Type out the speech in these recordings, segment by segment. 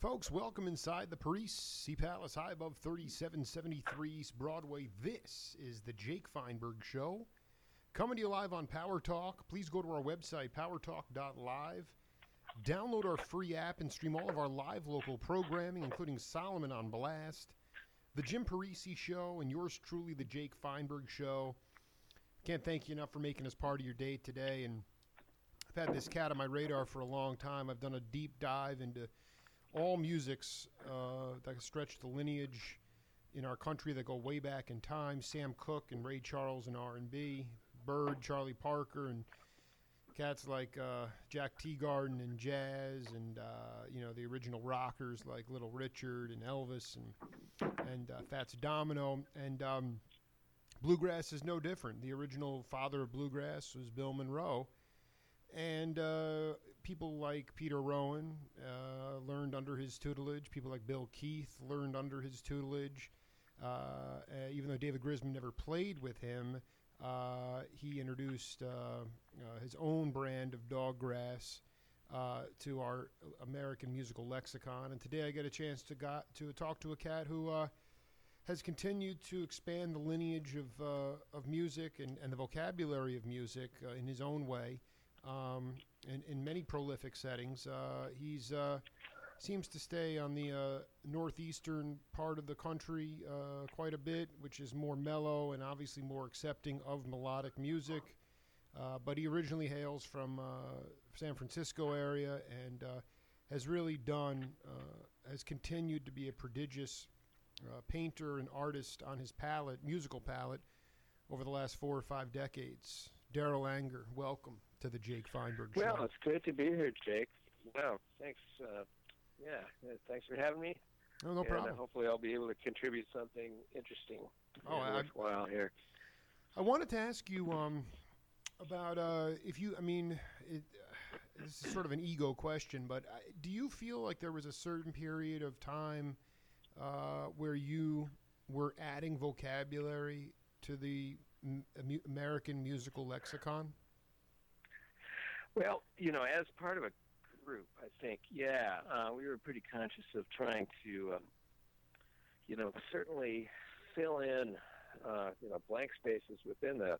Folks, welcome inside the Paris Sea Palace, high above 3773 East Broadway. This is the Jake Feinberg Show. Coming to you live on Power Talk. Please go to our website, powertalk.live. Download our free app and stream all of our live local programming, including Solomon on Blast, the Jim Parisi Show, and yours truly, the Jake Feinberg Show. Can't thank you enough for making us part of your day today. And I've had this cat on my radar for a long time. I've done a deep dive into all musics uh, that stretch the lineage in our country that go way back in time. Sam Cooke and Ray Charles and R&B, Bird, Charlie Parker, and cats like uh, Jack Teagarden and jazz, and uh, you know the original rockers like Little Richard and Elvis and and uh, Fats Domino and um, bluegrass is no different. The original father of bluegrass was Bill Monroe, and uh, people like Peter Rowan uh, learned under his tutelage. People like Bill Keith learned under his tutelage. Uh, even though David Grisman never played with him, uh, he introduced uh, uh, his own brand of doggrass uh, to our American musical lexicon. And today I get a chance to got to talk to a cat who has continued to expand the lineage of, of music and, and the vocabulary of music in his own way. Um, in, in many prolific settings. Uh, he's uh, seems to stay on the uh, northeastern part of the country uh, quite a bit, which is more mellow and obviously more accepting of melodic music. Uh, but he originally hails from uh, San Francisco area and has really done, has continued to be a prodigious painter and artist on his palette, musical palette, over the last four or five decades. Darol Anger, welcome to the Jake Feinberg Show. Well, it's great to be here, Jake. Well, thanks. Uh, yeah, thanks for having me. Oh, no and, problem. Uh, hopefully, I'll be able to contribute something interesting. Oh, and worthwhile here. I wanted to ask you um, about uh, if you. I mean, it, uh, this is sort of an ego question, but uh, do you feel like there was a certain period of time uh, where you were adding vocabulary to the American musical lexicon? Well, you know, as part of a group, I think, yeah, uh, we were pretty conscious of trying to, um, you know, certainly fill in, uh, you know, blank spaces within the,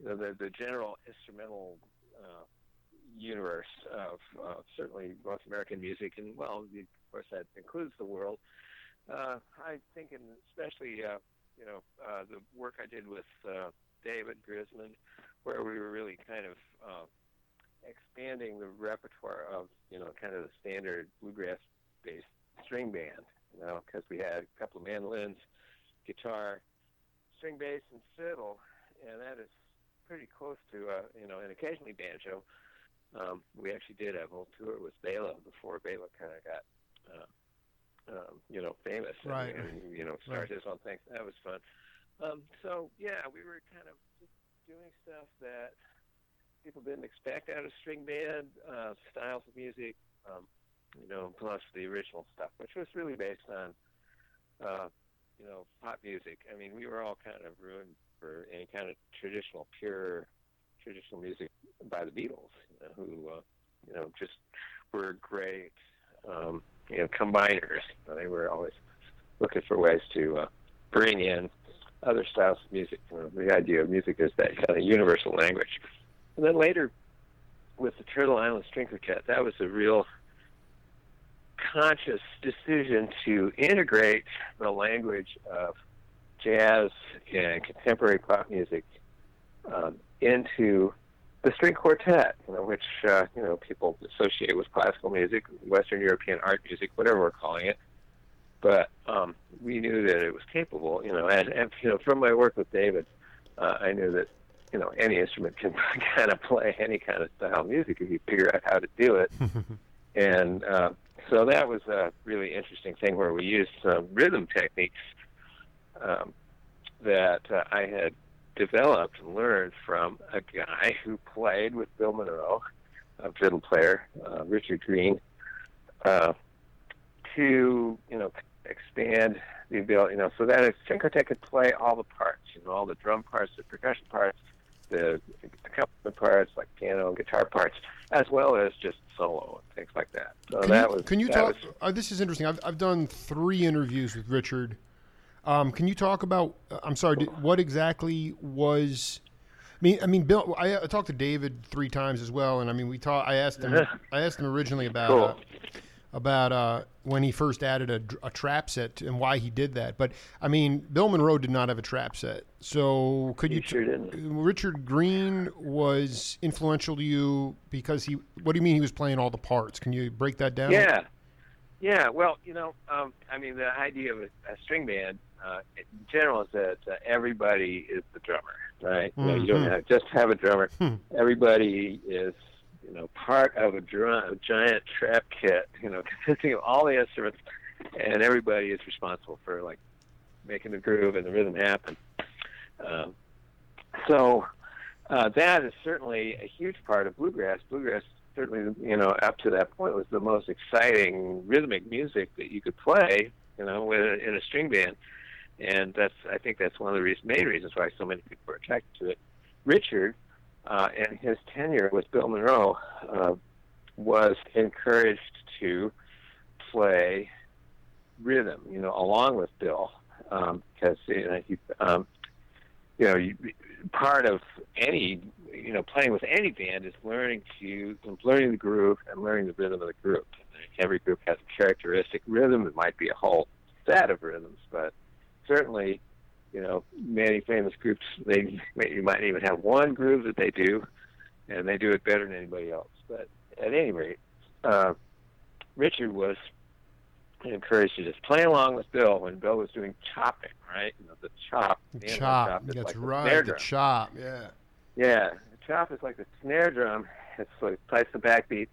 you know, the, the general instrumental uh, universe of certainly North American music, and well, of course, that includes the world. Uh, I think, and especially, uh, you know, uh, the work I did with uh, David Grisman, where we were really kind of uh, expanding the repertoire of you know kind of the standard bluegrass based string band you know because we had a couple of mandolins guitar string bass and fiddle and that is pretty close to uh you know and occasionally banjo. Um we actually did a whole tour with Bela before Bela kind of got uh um you know famous right and, and you know started right. his own thing that was fun um so yeah we were kind of just doing stuff that people didn't expect out of string band uh, styles of music, um, you know, plus the original stuff, which was really based on, uh, you know, pop music. I mean, we were all kind of ruined for any kind of traditional, pure traditional music by the Beatles, you know, who, uh, you know, just were great, um, you know, combiners. They were always looking for ways to uh, bring in other styles of music. You know, the idea of music is that kind of universal language. And then later, with the Turtle Island String Quartet, that was a real conscious decision to integrate the language of jazz and contemporary pop music um, into the string quartet, you know, which uh, you know people associate with classical music, Western European art music, whatever we're calling it. But um, we knew that it was capable, you know, and, and you know from my work with David, uh, I knew that you know any instrument can kind of play any kind of style of music if you figure out how to do it. and uh, so that was a really interesting thing where we used some rhythm techniques um, that uh, I had developed and learned from a guy who played with Bill Monroe, a fiddle player, uh, Richard Greene, uh, to you know expand the ability, you know, so that quartet could play all the parts, you know, all the drum parts, the percussion parts, the accompaniment parts, like piano and guitar parts, as well as just solo and things like that. So Can that you, was. can you talk? was- Uh, this is interesting. I've, I've done three interviews with Richard. Um, can you talk about? uh, I'm sorry. Did, what exactly was? I mean, I mean, Bill. I, I talked to David three times as well, and I mean, we talked. I asked him. I asked him originally about Cool. uh, about uh, when he first added a, a trap set and why he did that. But I mean, Bill Monroe did not have a trap set. So could you? He sure didn't. Richard Greene was influential to you because he. What do you mean he was playing all the parts? Can you break that down? Yeah, yeah. Well, you know, um, I mean, the idea of a, a string band uh, in general is that uh, everybody is the drummer, right? You, know, you don't Mhm. have, just have a drummer. Hmm. Everybody is, you know, part of a, drum, a giant trap kit, you know, consisting of all the instruments, and everybody is responsible for like making the groove and the rhythm happen. Um, so uh, that is certainly a huge part of bluegrass. Bluegrass certainly, you know, up to that point was the most exciting rhythmic music that you could play, you know, with, in a string band. And that's, I think that's one of the reasons, main reasons why so many people were attracted to it. Richard uh, and his tenure with Bill Monroe uh, was encouraged to play rhythm, you know, along with Bill, because you know, he, um, you know, you, part of any, you know, playing with any band is learning to learning the groove and learning the rhythm of the group. Every group has a characteristic rhythm. It might be a whole set of rhythms, but certainly, you know, many famous groups they you might even have one groove that they do, and they do it better than anybody else. But at any rate, uh, Richard was encouraged to just play along with Bill when Bill was doing chopping, right? You know, the chop. the analog Chop. is That's like right. snare The chop. Yeah. Yeah, the chop is like the snare drum. It's like plays the backbeat.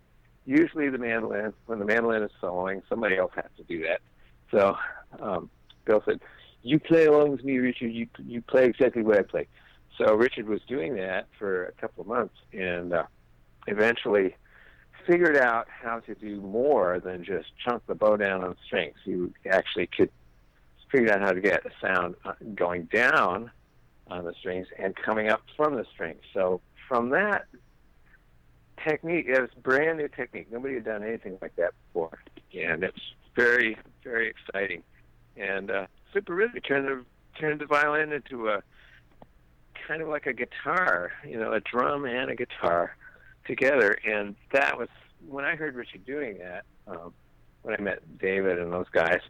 Usually the mandolin. When the mandolin is soloing, somebody else has to do that. So um, Bill said, "You play along with me, Richard. You you play exactly what I play." So Richard was doing that for a couple of months, and uh, eventually figured out how to do more than just chunk the bow down on strings. You actually could figure out how to get a sound uh, going down on the strings and coming up from the strings. So from that technique, it was brand new technique. Nobody had done anything like that before, and it's very, very exciting and uh, super rhythmic. Turned the turned the violin into a kind of like a guitar, you know, a drum and a guitar together. And that was when I heard Richard doing that. Um, when I met David and those guys,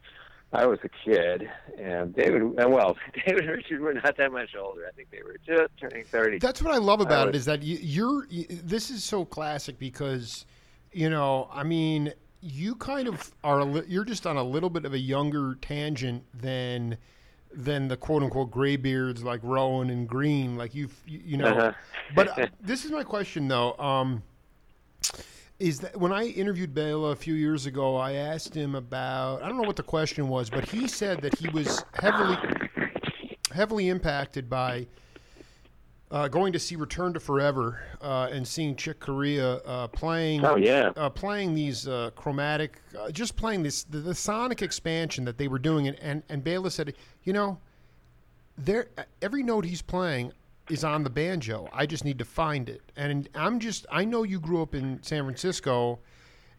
I was a kid, and David, well, David and Richard were not that much older. I think they were just turning thirty. That's what I love about it would- is that you, you're. This is so classic because, you know, I mean, you kind of are. You're just on a little bit of a younger tangent than than the quote unquote graybeards like Rowan and Greene. Like you've, you, you know. Uh-huh. But this is my question though. Um, is that when I interviewed Bela a few years ago, I asked him about I don't know what the question was, but he said that he was heavily heavily impacted by uh, going to see Return to Forever uh, and seeing Chick Corea uh, playing oh yeah, uh, playing these uh, chromatic, uh, just playing this the, the sonic expansion that they were doing, and and, and Bela said, you know, there every note he's playing is on the banjo. I just need to find it, and I'm just I know you grew up in San Francisco.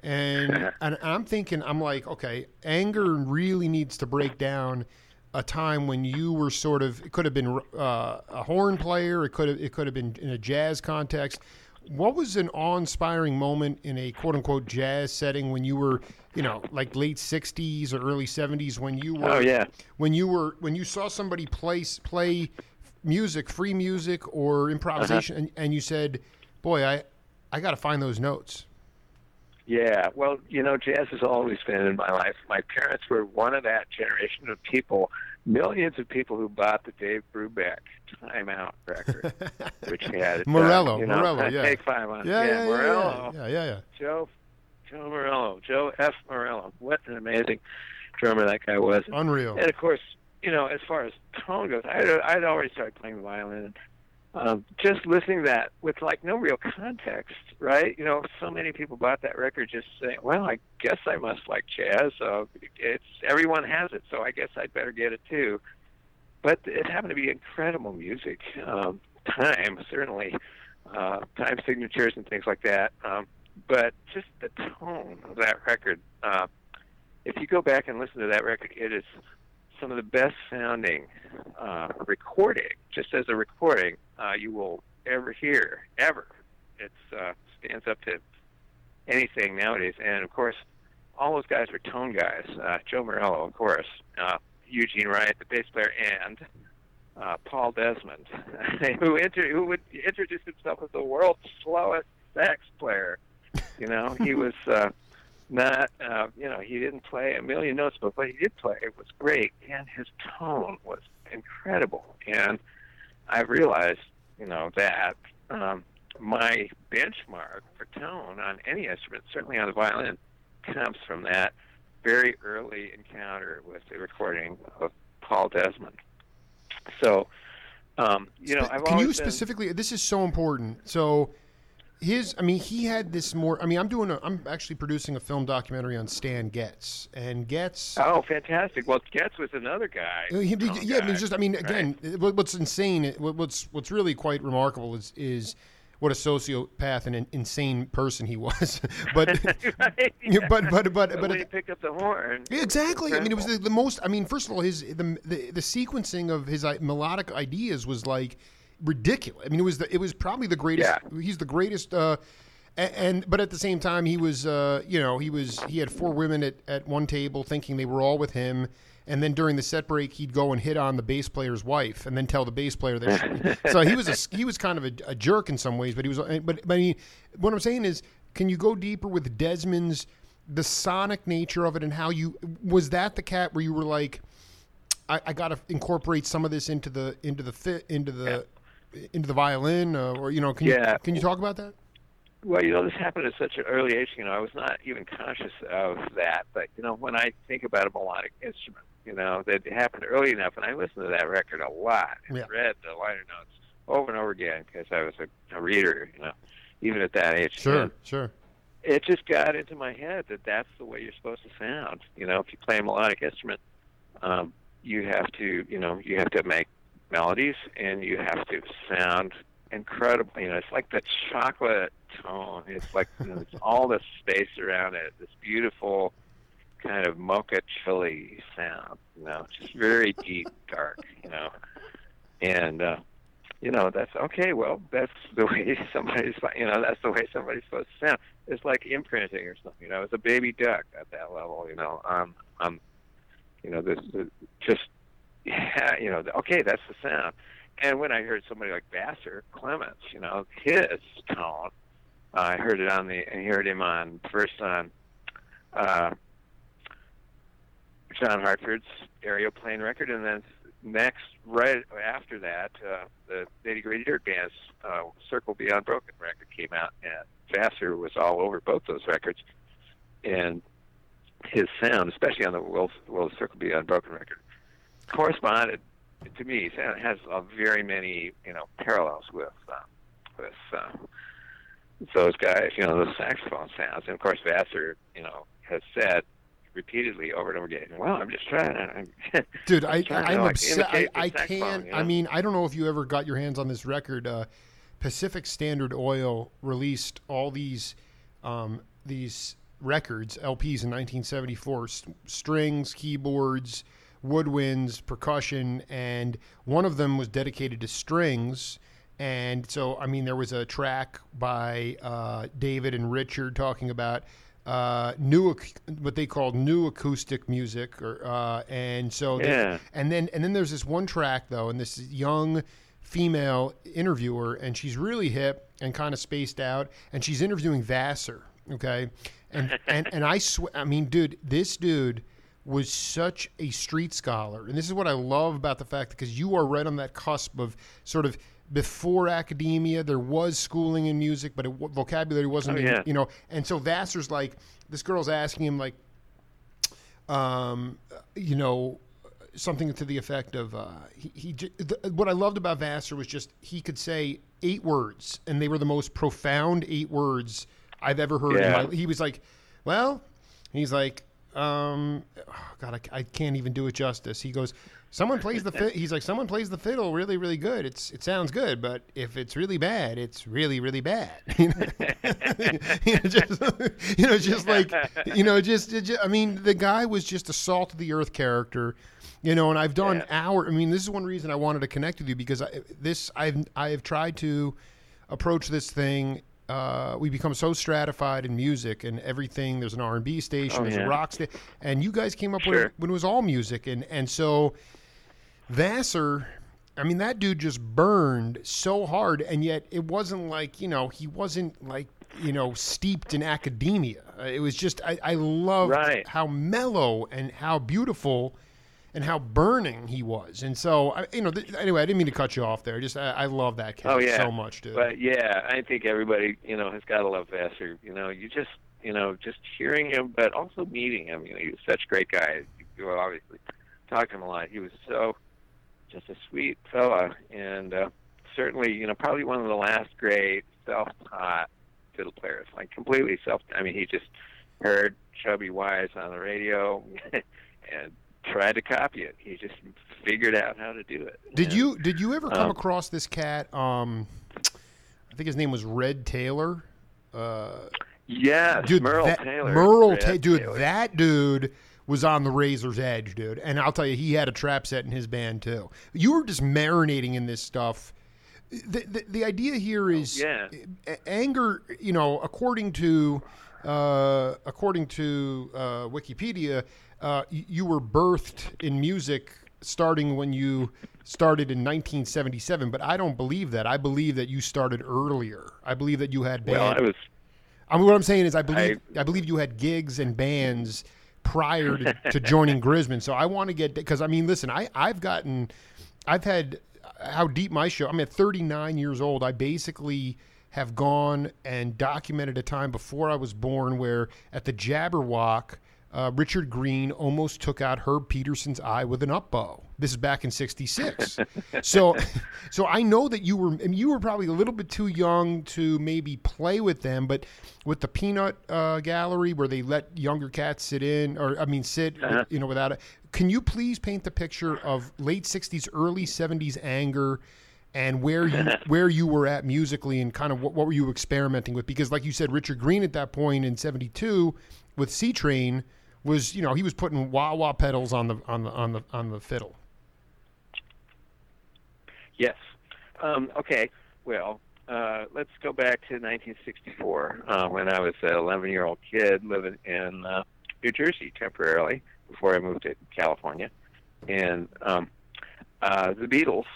And, and I'm thinking, I'm like, okay, anger really needs to break down a time when you were sort of it could have been uh, a horn player, it could have it could have been in a jazz context. What was an awe-inspiring moment in a quote-unquote jazz setting when you were, you know, like late '60s or early '70s when you were oh yeah. when you were when you saw somebody play play music, free music or improvisation, and, and you said, "Boy, I I got to find those notes." Yeah, well, you know, jazz has always been in my life. My parents were one of that generation of people, millions of people who bought the Dave Brubeck Time Out record, which had uh, Morello, you know, Morello, yeah. Take Five on, Yeah, yeah, yeah, Morello, yeah, yeah, yeah. Joe, Joe Morello, Joe F. Morello. What an amazing drummer that guy was. Unreal. And of course, you know, as far as tone goes, I'd, I'd already started playing the violin. Um, just listening to that with like no real context, right? You know, so many people bought that record just saying, "Well, I guess I must like jazz. So it's everyone has it, so I guess I'd better get it too." But it happened to be incredible music, um, time, certainly uh, time signatures and things like that. Um, but just the tone of that record. Uh, if you go back and listen to that record, it is some of the best sounding uh, recording, just as a recording, uh, you will ever hear, ever. It uh, stands up to anything nowadays. And of course, all those guys were tone guys. Uh, Joe Morello, of course, uh, Eugene Wright, the bass player, and uh, Paul Desmond, who, inter- who would introduce himself as the world's slowest sax player. You know, he was uh, not, uh, you know, he didn't play a million notes, but what he did play was great, and his tone was incredible. And I realized, you know, that um, my benchmark for tone on any instrument, certainly on the violin, comes from that very early encounter with the recording of Paul Desmond. So, um, you know, I've can you been, specifically? This is so important. So, his, I mean, he had this more. I mean, I'm doing. A, I'm actually producing a film documentary on Stan Getz, and Getz. Oh, fantastic! Well, Getz was another guy. Uh, he, tone oh, yeah, I mean, just. I mean, right? again, what- what's insane? what- What's what's really quite remarkable is is what a sociopath and an insane person he was. but right? yeah, but but but But but he picked up the horn, Exactly. I mean, it was the, the most. I mean, first of all, his the the, the sequencing of his uh, melodic ideas was like ridiculous. I mean, it was the it was probably the greatest. He's the greatest. Uh, a- and but at the same time, he was uh, you know he was he had four women at, at one table thinking they were all with him. And then during the set break, he'd go and hit on the bass player's wife, and then tell the bass player that. She, so he was a he was kind of a, a jerk in some ways, but he was. But, but I mean, what I'm saying is, can you go deeper with Desmond's the sonic nature of it and how you was that the cat where you were like, I, I got to incorporate some of this into the into the fit into the into the violin, uh, or you know, can you Yeah. can you talk about that? Well, you know, this happened at such an early age. You know, I was not even conscious of that. But you know, when I think about a melodic instrument, you know, that happened early enough, and I listened to that record a lot. and Yeah. read the liner notes over and over again because I was a, a reader. You know, even at that age. And sure. it just got into my head that that's the way you're supposed to sound. You know, if you play a melodic instrument, um, you have to, you know, you have to make melodies and you have to sound incredible. You know, it's like that chocolate tone. It's like you know, it's all the space around it. This beautiful kind of mocha chili sound. You know, just very deep, dark. You know, and uh, you know that's okay. Well, that's the way somebody's. You know, that's the way somebody's supposed to sound. It's like imprinting or something. You know, it's a baby duck at that level. You know, um, um, you know, this, this just yeah, you know, okay, that's the sound. And when I heard somebody like Vassar Clements, you know, his tone, uh, I heard it on the, I heard him on first on uh, John Hartford's aeroplane record, and then next, right after that, uh, the Nitty Gritty Dirt Band's uh, Circle Be Unbroken record came out, and Vassar was all over both those records, and his sound, especially on the World, World Circle Be Unbroken record, corresponded to me. It has uh, very many, you know, parallels with uh, with uh, those guys, you know, those saxophone sounds. And of course, Vassar, you know, has said repeatedly over and over again, "Well, I'm just trying to." Dude, I, trying to, I'm like, upset. I, I can't. you I mean, I don't know if you ever got your hands on this record. Uh, Pacific Standard Oil released all these um, these records, LPs in 1974, s- strings, keyboards, woodwinds, percussion, and one of them was dedicated to strings. And so, I mean, there was a track by uh, David and Richard talking about uh, new, what they called new acoustic music, or uh, and so Yeah. and then and then there's this one track though, and this young female interviewer, and she's really hip and kind of spaced out, and she's interviewing Vassar, okay, and and and I swear, I mean, dude, this dude was such a street scholar, and this is what I love about the fact because you are right on that cusp of sort of. Before academia, there was schooling in music, but it, vocabulary wasn't, Oh, yeah. you know. And so Vassar's like, this girl's asking him, like, um, you know, something to the effect of uh, he, he the, what I loved about Vassar was just he could say eight words and they were the most profound eight words I've ever heard. in Yeah. my, he was like, well, he's like, um, oh, God, I, I can't even do it justice. He goes, someone plays the fi-, he's like, someone plays the fiddle really, really good. It's it sounds good, but if it's really bad, it's really, really bad. you know, just you know, just like you know, just, just I mean, the guy was just a salt of the earth character. You know, and I've done Yeah. hour. I mean, this is one reason I wanted to connect with you because I, this I've I have tried to approach this thing. Uh, we become so stratified in music and everything. There's an R and B station, Oh, there's yeah. a rock station, and you guys came up with Sure. it when it was all music, and and so Vassar. I mean, that dude just burned so hard, and yet it wasn't like you know he wasn't like you know steeped in academia. It was just I, I loved Right. how mellow and how beautiful and how burning he was. And so, I, you know, th- anyway, I didn't mean to cut you off there. Just I, I love that cat Oh, yeah. so much, dude. But yeah, I think everybody, you know, has got to love Vassar. You know, you just, you know, just hearing him, but also meeting him. You know, he was such a great guy. You obviously talked to him a lot. He was so just a sweet fella, and uh, certainly, you know, probably one of the last great self-taught fiddle players. Like completely self. I mean, he just heard Chubby Wise on the radio and tried to copy it. He just figured out how to do it. Did And- you did you ever come um, across this cat? Um, I think his name was Red Taylor. Uh, dude, Merle that, Taylor. Merle Ta- dude, Taylor. that dude was on the razor's edge, dude. And I'll tell you, he had a trap set in his band too. You were just marinating in this stuff. The the, the idea here is Oh, yeah. anger. You know, according to uh, according to uh, Wikipedia, uh, you were birthed in music starting when you started in 1977. But I don't believe that. I believe that you started earlier. I believe that you had band. Well, I was I mean, what I'm saying is, I believe I, believe you had gigs and bands prior to, to joining Grisman. So I want to get because I mean, listen, I I've gotten, I've had how deep my show. I'm at 39 years old. I basically have gone and documented a time before I was born where at the Jabberwock. Uh, Richard Greene almost took out Herb Pedersen's eye with an up bow. This is back in '66. so, so I know that you were I mean, you were probably a little bit too young to maybe play with them, but with the Peanut uh, Gallery where they let younger cats sit in, or I mean sit, Uh-huh. you know, without it. Can you please paint the picture of late '60s, early '70s anger? And where you where you were at musically, and kind of what, what were you experimenting with? Because, like you said, Richard Greene at that point in '72 with Seatrain was, you know, he was putting wah wah pedals on the on the on the on the fiddle. yes. Um, okay. Well, uh, let's go back to 1964 uh, when I was an 11 year old kid living in uh, New Jersey temporarily before I moved to California, and um, uh, the Beatles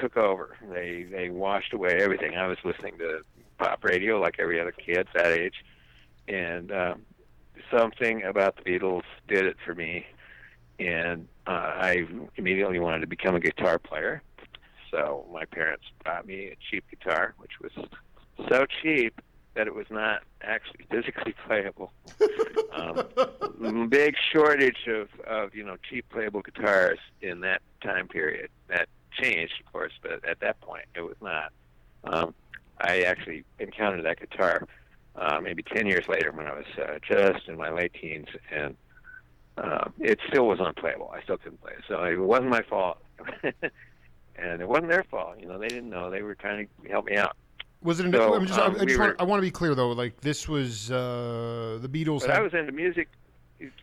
took over. They they washed away everything. I was listening to pop radio like every other kid that age, and um, something about the Beatles did it for me, and uh, I immediately wanted to become a guitar player. So my parents bought me a cheap guitar, which was so cheap that it was not actually physically playable. Um, big shortage of, of you know cheap playable guitars in that time period. That changed, of course, but at that point it was not. Um, I actually encountered that guitar uh, maybe ten years later when I was uh, just in my late teens, and uh, it still was unplayable. I still couldn't play it, so it wasn't my fault. And it wasn't their fault, you know. They didn't know. They were trying to help me out. Was it? An, So, I'm just, um, I, I we want, I want to be clear though. Like this was uh, the Beatles. But had- I was into music.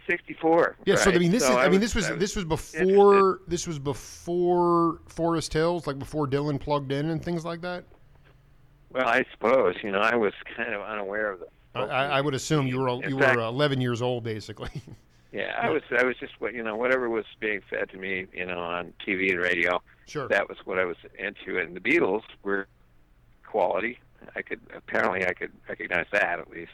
'64. yeah. So I mean, this So is. I, mean, was- this was I this was before this was before Forest Hills, like before Dylan plugged in and things like that. Well, I suppose you know I was kind of unaware of the. I, I, would assume you were you fact, were 11 years old, basically. Yeah, I was. I was just what you know, whatever was being fed to me, you know, on TV and radio. sure. That was what I was into, and the Beatles were quality. I could apparently I could recognize that at least.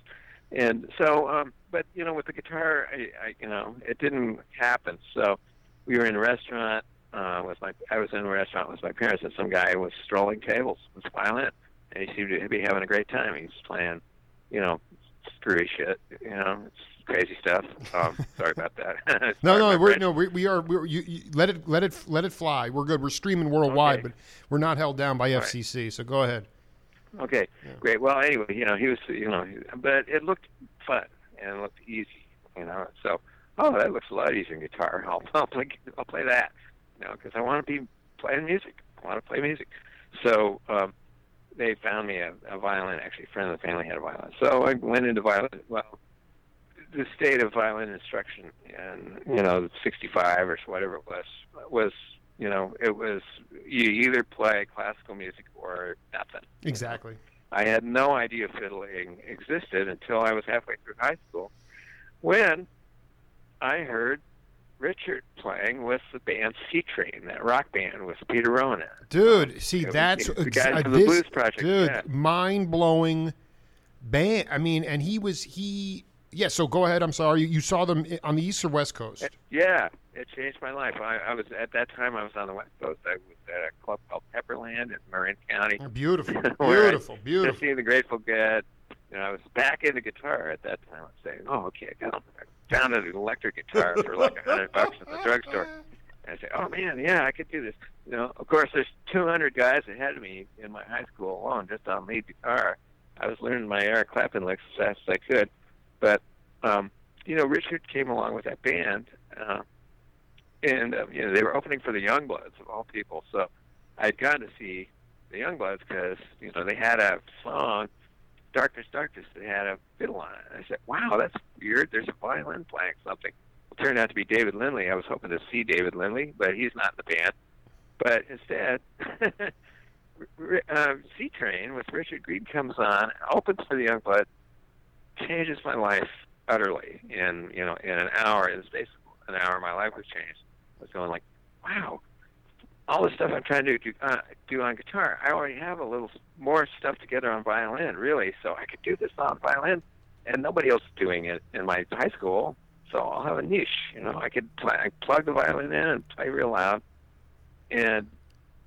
And so, um, but you know, with the guitar, I, I you know, it didn't happen. So we were in a restaurant uh, with my. I was in a restaurant with my parents, and some guy was strolling tables with violin, and he seemed to be having a great time. He was playing, you know, screwy shit. You know, it's crazy stuff. Um, sorry about that. No, no, we're, no, we, we are. We're, you, you, let it, let it, let it fly. We're good. We're streaming worldwide, Okay. but we're not held down by All right. FCC. So go ahead. Okay, Yeah. great. Well, anyway, you know, he was, you know, but it looked fun and it looked easy. You know, so oh, that looks a lot easier than guitar. I'll, I'll play I'll play that. You know, because I want to be playing music. I want to play music. So um, they found me a, a violin. Actually, a friend of the family had a violin. So I went into violin. Well, the state of violin instruction and you know 65 or whatever it was was you know it was you either play classical music or nothing Exactly. i had no idea fiddling existed until i was halfway through high school when i heard richard playing with the band Seatrain that rock band with peter it. Dude, see, It that's the ex- guys uh, from the this, blues project dude, yeah. mind blowing band. I mean, and he was he. Yeah. So go ahead. I'm sorry. You, you saw them on the east or west coast. It- yeah, it changed my life. I, I was at that time. I was on the West Coast. I was at a club called Pepperland in Marin County. Beautiful, Where I beautiful, Just beautiful. seeing the Grateful Dead. You know, I was back into guitar at that time. I was saying, "Oh, okay, I got I found an electric guitar for like a hundred bucks at the drugstore." And I say, "Oh man, yeah, I could do this." You know, of course, there's 200 guys ahead of me in my high school alone, just on lead guitar. I was learning my Eric Clapton licks as fast as I could, but um, you know, Richard came along with that band, uh, and um, you know, they were opening for the Youngbloods of all people. So I'd gone to see the Youngbloods because you know they had a song, "Darkness, Darkness." They had a fiddle on it. I said, "Wow, that's weird. There's a violin playing something." It turned out to be David Lindley. I was hoping to see David Lindley, but he's not in the band. But instead, uh, Seatrain with Richard Greene comes on, opens for the Youngbloods, changes my life utterly. In you know, in an hour, the space of an hour, my life was changed. I was going like, wow, all the stuff I'm trying to do, uh, do on guitar, I already have a little more stuff together on violin, really. So I could do this on violin, and nobody else is doing it in my high school. So I'll have a niche. You know, I could play, I plug the violin in and play real loud, and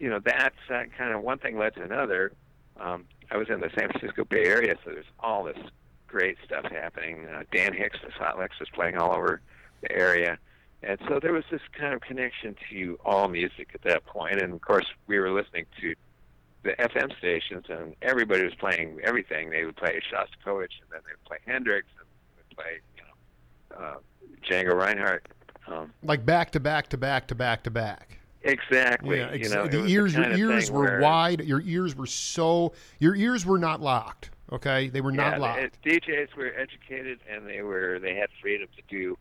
you know that's uh, kind of one thing led to another. Um, I was in the San Francisco Bay Area, so there's all this great stuff happening. Uh, Dan Hicks, the Hot Licks, was playing all over the area. And so there was this kind of connection to all music at that point. And of course, we were listening to the FM stations, and everybody was playing everything. They would play Shostakovich, and then they would play Hendrix, and they would play, you know, uh, Django Reinhardt. Um, Like back to back to back to back to back. exactly. Yeah, you know, the ears, kind your ears were where- wide. Your ears were so. Your ears were not locked. Okay, they were yeah, not the- locked. it- DJs were educated, and they were they had freedom to do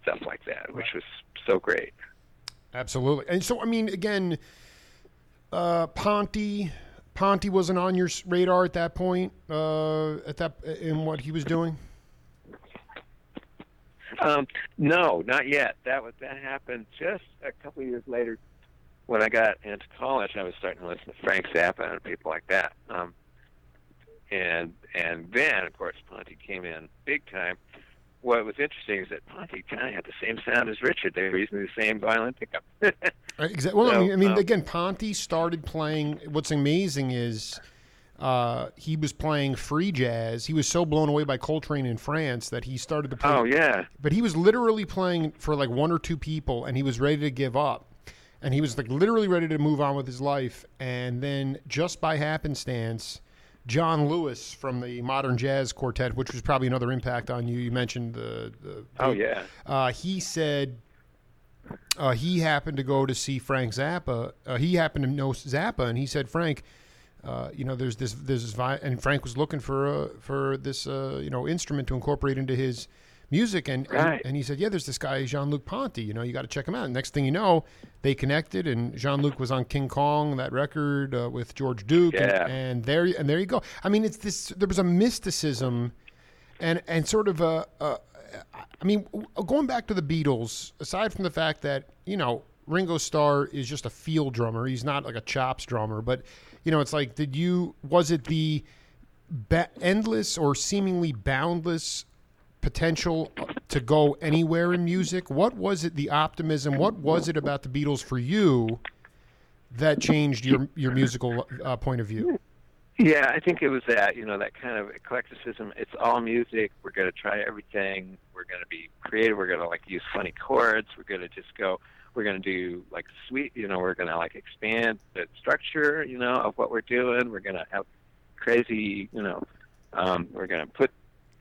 stuff like that, which was so great. Absolutely. And so, I mean, again, uh, Ponty, Ponty wasn't on your radar at that point. Uh, at that in what he was doing. Um, no, not yet. That was that happened just a couple of years later when I got into college. I was starting to listen to Frank Zappa and people like that. Um, and and then of course Ponty came in big time. What was interesting is that Ponty kind of had the same sound as Richard. They were using the same violin pickup. Exactly. Well, I mean, I mean um, again, Ponty started playing. What's amazing is. Uh, he was playing free jazz. He was so blown away by Coltrane in France that he started to play oh yeah, but he was literally playing for like one or two people and he was ready to give up and he was like literally ready to move on with his life and then just by happenstance john lewis from the modern jazz quartet which was probably another impact on you you mentioned the, the oh yeah. uh, he said uh, he happened to go to see Frank Zappa. Uh, he happened to know Zappa, and he said, "Frank, uh, you know, there's this, there's this vi-, and Frank was looking for uh, for this, uh, you know, instrument to incorporate into his music, and and, Right. and he said, yeah, there's this guy Jean Luc Ponty. You know, you got to check him out. And next thing you know, they connected, and Jean Luc was on King Kong, that record uh, with George Duke, Yeah. and, and there and there you go. I mean, it's this. There was a mysticism, and and sort of a. a I mean, going back to the Beatles, aside from the fact that you know Ringo Starr is just a field drummer, he's not like a chops drummer, but you know, it's like, did you was it the ba- endless or seemingly boundless potential to go anywhere in music? What was it? The optimism? What was it about the Beatles for you that changed your your musical uh, point of view? Yeah, I think it was that, you know, that kind of eclecticism. It's all music. We're going to try everything. We're going to be creative. We're going to like use funny chords. We're going to just go, we're going to do like sweet, you know, we're going to like expand the structure, you know, of what we're doing. We're going to have crazy, you know, um, we're going to put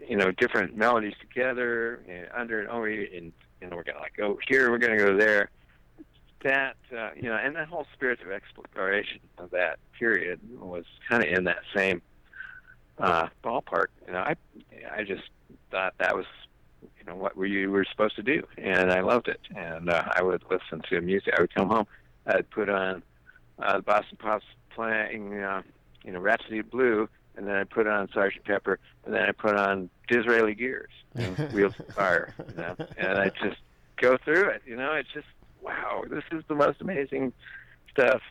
you know different melodies together and under and over and you know we're gonna like go here we're gonna go there. That uh, you know and that whole spirit of exploration of that period was kind of in that same uh, ballpark you know. I I just thought that was you know what you were supposed to do and I loved it. And uh, I would listen to music. I would come home I'd put on uh, the Boston Pops playing uh, you know Rhapsody Blue and then I put on Sergeant Pepper, and then I put on Disraeli Gears, know, Wheels of Fire, you know, and I just go through it. You know, it's just wow, this is the most amazing stuff,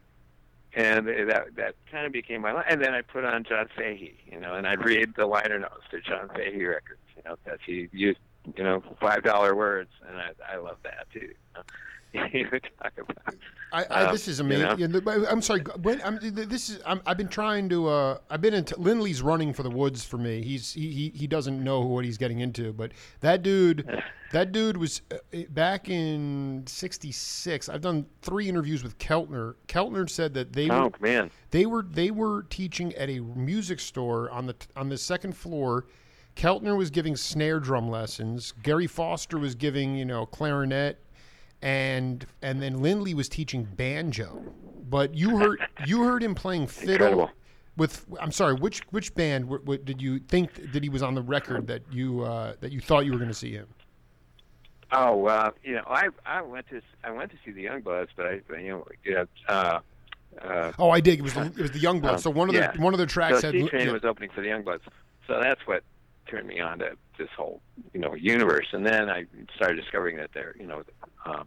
and that that kind of became my life. And then I put on John Fahey, you know, and I'd read the liner notes to John Fahey records, you know, because he used you know five dollar words, and I I love that too. You know? You talk about. I, I, Um, this is you amazing. know? Yeah, I'm sorry. When, I'm, this is. I'm, I've been trying to. Uh, I've been into. Lindley's running for the woods for me. He's he, he doesn't know what he's getting into. But that dude, that dude was uh, back in '66. I've done three interviews with Keltner. Keltner said that they were Oh man, they were they were teaching at a music store on the on the second floor. Keltner was giving snare drum lessons. Gary Foster was giving you know clarinet, and and then Lindley was teaching banjo. But you heard you heard him playing fiddle incredible. with. I'm sorry, which which band w- w- did you think that he was on the record that you uh, that you thought you were going to see him? Oh, uh, you know, I I went to I went to see the Youngbloods, but I you know yeah, uh, uh, Oh, I did. It was the, it was the Youngbloods. Um, so one of yeah. the one of the tracks so had Train yeah. was opening for the Youngbloods, so that's what turned me on to this whole you know universe. And then I started discovering that there you know um,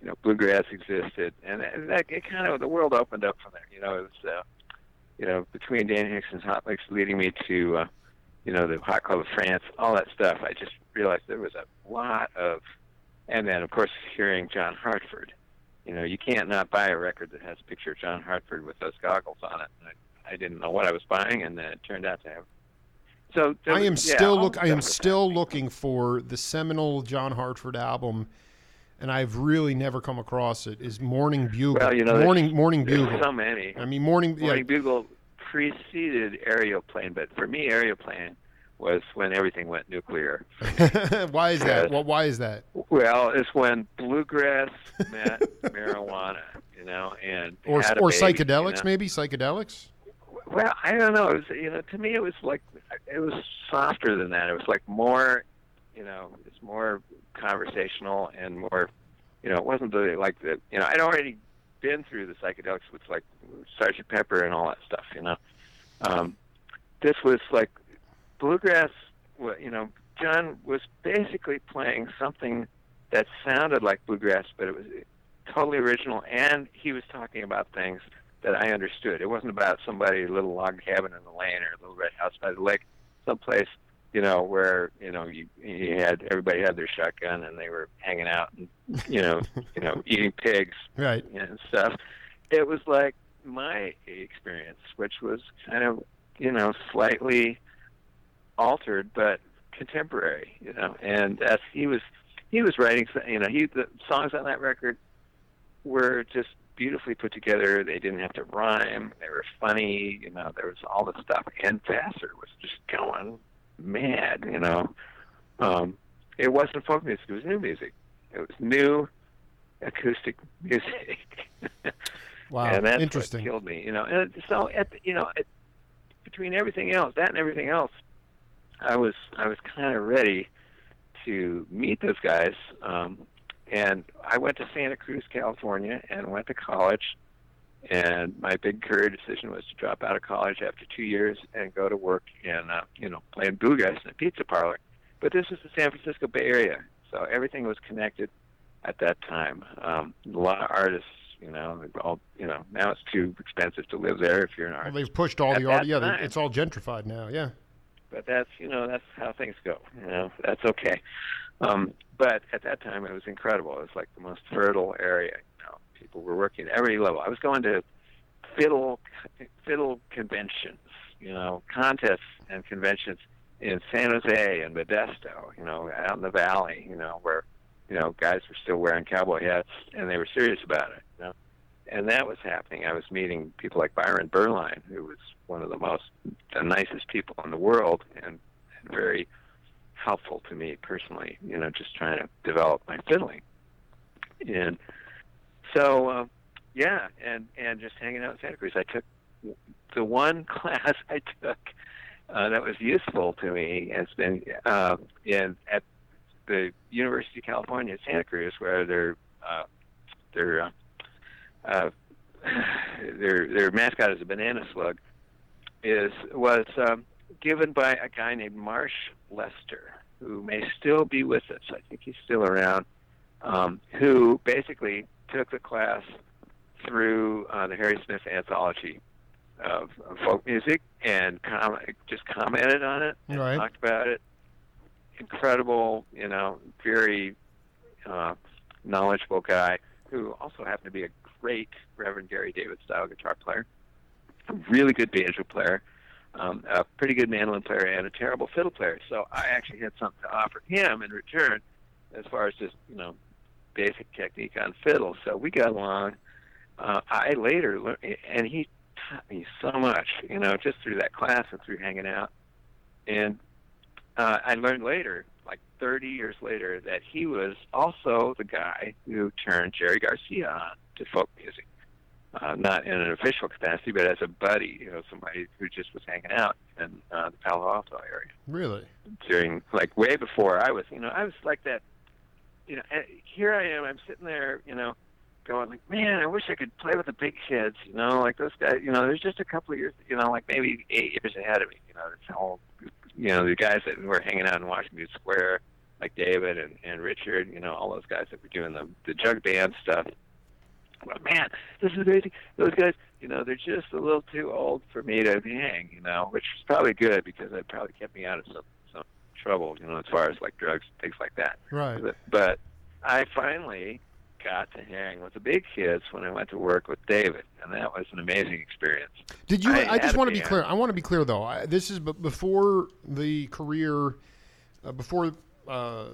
you know bluegrass existed, and that, it kind of the world opened up from there. You know, it was uh, you know between Dan Hickson's Hot Licks leading me to uh, you know the Hot Club of France, all that stuff. I just realized there was a lot of, and then of course hearing John Hartford. You know, you can't not buy a record that has a picture of John Hartford with those goggles on it. And I, I didn't know what I was buying, and then it turned out to have. So I was- am yeah, still look. I am still looking for the seminal John Hartford album, and I've really never come across it. Is Morning Bugle? Well, you know, Morning Morning Bugle. so many. I mean, Morning. Yeah, Morning Bugle preceded Aeroplane, but for me, Aeroplane was when everything went nuclear. why is that? Well, why is that? Well, it's when bluegrass met marijuana, you know, and Or or baby, you psychedelics? know? Maybe psychedelics. Well, I don't know. It was, you know, to me, it was like it was softer than that. It was like more, you know, it's more conversational and more, you know, it wasn't really like the, you know, I'd already been through the psychedelics with like Sergeant Pepper and all that stuff, you know. Um, this was like bluegrass. You know, John was basically playing something that sounded like bluegrass, but it was totally original, and he was talking about things that I understood. It wasn't about somebody a little log cabin in the lane or a little red house by the lake, someplace you know where you know you, you had everybody had their shotgun and they were hanging out and you know you know eating pigs Right. and stuff. It was like my experience, which was kind of you know slightly altered but contemporary, you know. And as he was he was writing, you know, he the songs on that record were just beautifully put together. They didn't have to rhyme. They were funny, you know. There was all this stuff, and Vassar was just going mad, you know. Um, it wasn't folk music; it was new music. It was new acoustic music. Wow. and that's Interesting. what killed me, you know. And so, at the, you know, at, between everything else, that and everything else, I was I was kind of ready to meet those guys. Um, and I went to Santa Cruz, California, and went to college. And my big career decision was to drop out of college after two years and go to work in, uh, you know, playing bluegrass in a pizza parlor. But this is the San Francisco Bay Area, so everything was connected at that time. Um, a lot of artists, you know, all, you know, now it's too expensive to live there if you're an Well, artist. they've pushed all At the art. Yeah, they- it's all gentrified now. Yeah. but that's you know that's how things go. You know that's okay. Um, but at that time, it was incredible. It was like the most fertile area. You know, people were working at every level. I was going to fiddle fiddle conventions, you know, contests and conventions in San Jose and Modesto. You know, out in the valley. You know, where you know guys were still wearing cowboy hats and they were serious about it. You know. And that was happening. I was meeting people like Byron Berline, who was one of the most, the nicest people in the world, and, and very helpful to me personally. You know, just trying to develop my fiddling, and so uh, yeah, and and just hanging out in Santa Cruz. I took the one class I took uh, that was useful to me has been uh, in at the University of California, Santa Cruz, where their uh, their uh, uh, their their mascot is a banana slug, is was um, given by a guy named Marsh Lester, who may still be with us. I think he's still around. Um, who basically took the class through uh, the Harry Smith anthology of, of folk music and com- just commented on it and Right. talked about it. Incredible, you know, very uh, knowledgeable guy who also happened to be a great Reverend Gary Davis style guitar player, a really good banjo player, um, a pretty good mandolin player, and a terrible fiddle player. So I actually had something to offer him in return, as far as just you know basic technique on fiddle. So we got along. Uh, I later learned, and he taught me so much, you know, just through that class and through hanging out. And uh, I learned later, like 30 years later, that he was also the guy who turned Jerry Garcia on to folk music. Uh, not in an official capacity, but as a buddy, you know, somebody who just was hanging out in uh, the Palo Alto area Really? during like way before I was, you know, I was like that, you know. Here I am, I'm sitting there, you know, going like, man, I wish I could play with the big kids, you know, like those guys. You know, there's just a couple of years, you know, like maybe eight years ahead of me. You know, this whole, you know, the guys that were hanging out in Washington Square, like David and and Richard, you know, all those guys that were doing the the jug band stuff. But man, this is amazing. Those guys, you know, they're just a little too old for me to hang, you know, which is probably good because it probably kept me out of some some trouble, you know, as far as like drugs, and things like that. Right. But, but I finally got to hang with the big kids when I went to work with David, and that was an amazing experience. Did you? I I, just want to be clear. I want to be clear though. I, this is b- before the career, uh, before uh,